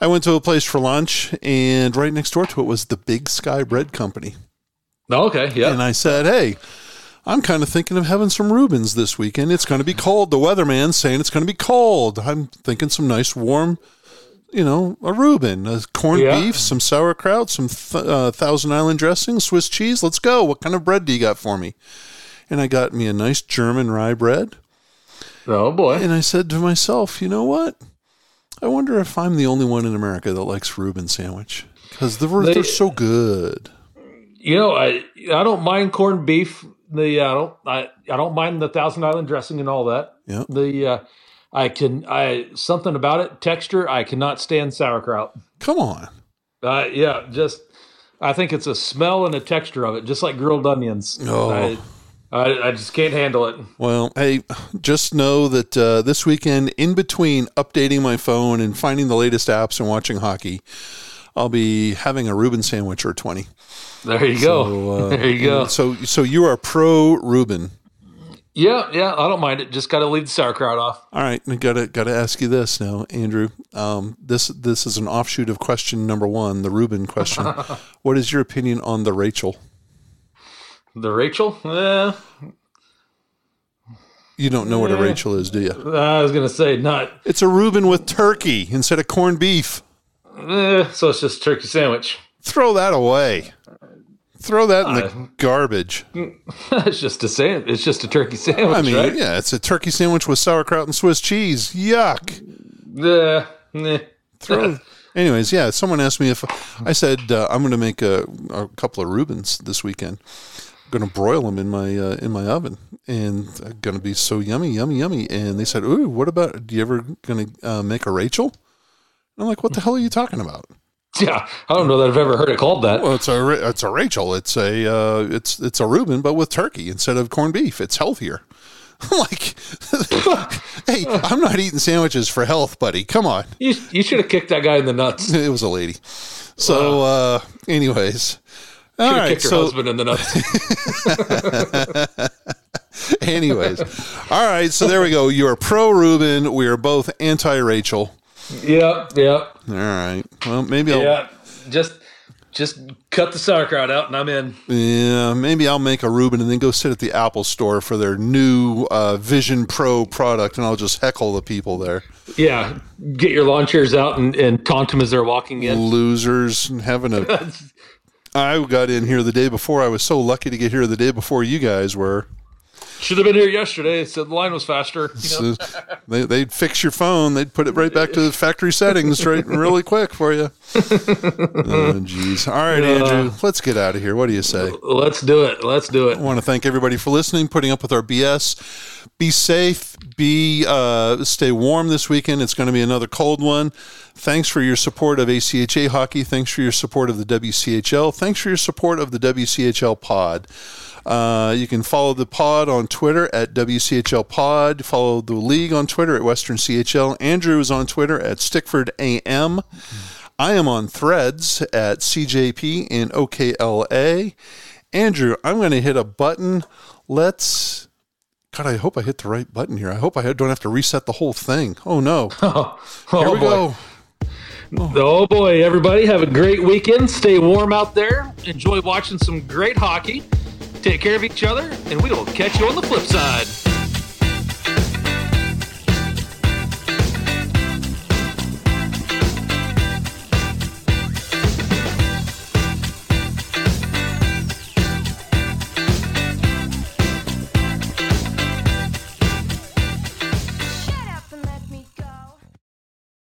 I went to a place for lunch, and right next door to it was the Big Sky Bread Company. Okay. Yeah. And I said, Hey, I'm kind of thinking of having some Reubens this weekend. It's going to be cold. The weatherman's saying it's going to be cold. I'm thinking some nice warm, you know, a Reuben, a corned Yeah. beef, some sauerkraut, some th- uh, Thousand Island dressing, Swiss cheese. Let's go. What kind of bread do you got for me? And I got me a nice German rye bread. Oh boy. And I said to myself, you know what? I wonder if I'm the only one in America that likes Reuben sandwich because they're, They- they're so good. You know, I I don't mind corned beef. The I don't I, I don't mind the Thousand Island dressing and all that. Yeah. The uh, I can I something about it texture. I cannot stand sauerkraut. Come on. Uh, yeah, just I think it's a smell and a texture of it, just like grilled onions. Oh. I, I, I just can't handle it. Well, hey, just know that uh, this weekend, in between updating my phone and finding the latest apps and watching hockey, I'll be having a Reuben sandwich or 20. There you go. Uh, there you go. So, so you are pro Reuben. Yeah, yeah, I don't mind it. Just got to leave the sauerkraut off. All right, I gotta gotta ask you this now, Andrew. Um, this this is an offshoot of question number one, the Reuben question. what is your opinion on the Rachel? The Rachel? Eh, You don't know what a Rachel is, do you? I was gonna say not. It's a Reuben with turkey instead of corned beef. Eh, so it's just turkey sandwich. Throw that away. Throw that in the Uh, garbage. it's just a sand. It's just a turkey sandwich, I mean, right? yeah, it's a turkey sandwich with sauerkraut and Swiss cheese. Yuck. Yeah. eh. Throw. Anyways, yeah, someone asked me if I said uh, I'm going to make a, a couple of Reubens this weekend. Going to broil them in my uh, in my oven, and going to be so yummy, yummy, yummy. And they said, "Ooh, what about? Do you ever going to uh, make a Rachel?" And I'm like, "What the hell are you talking about?" Yeah, I don't know that I've ever heard it called that. Well, it's a it's a Rachel. It's a uh, it's it's a Reuben, but with turkey instead of corned beef. It's healthier. I'm like, hey, I'm not eating sandwiches for health, buddy. Come on. You, you should have kicked that guy in the nuts. It was a lady. So, uh, anyways, Should have right. kicked her So, husband in the nuts. anyways, all right. So there we go. You are pro Reuben. We are both anti Rachel. yeah, yeah, All right. Well, maybe I'll yeah. Just, just cut the sauerkraut out, and I'm in. Yeah, maybe I'll make a Reuben and then go sit at the Apple store for their new uh, Vision Pro product, and I'll just heckle the people there. Yeah, get your lawn chairs out and, and taunt them as they're walking in. Losers and having a. I got in here the day before. I was so lucky to get here the day before you guys were. Should have been here yesterday. Said the line was faster. You know? So they, they'd fix your phone. They'd put it right back to the factory settings, right, really quick for you. Oh, jeez. All right, Andrew, let's get out of here. What do you say? Let's do it. Let's do it. I want to thank everybody for listening, putting up with our BS. Be safe. Be uh, stay warm this weekend. It's going to be another cold one. Thanks for your support of ACHA hockey. Thanks for your support of the WCHL. Thanks for your support of the WCHL pod. Uh, you can follow the pod on Twitter at WCHL Pod. Follow the league on Twitter at Western CHL. Andrew is on Twitter at Stickford AM. I am on threads at CJP and OKLA. Andrew, I'm going to hit a button. Let's. God, I hope I hit the right button here. I hope I don't have to reset the whole thing. Oh no! Oh, Here we oh, boy. go. Oh boy, everybody have a great weekend. Stay warm out there. Enjoy watching some great hockey. Take care of each other, and we will catch you on the flip side.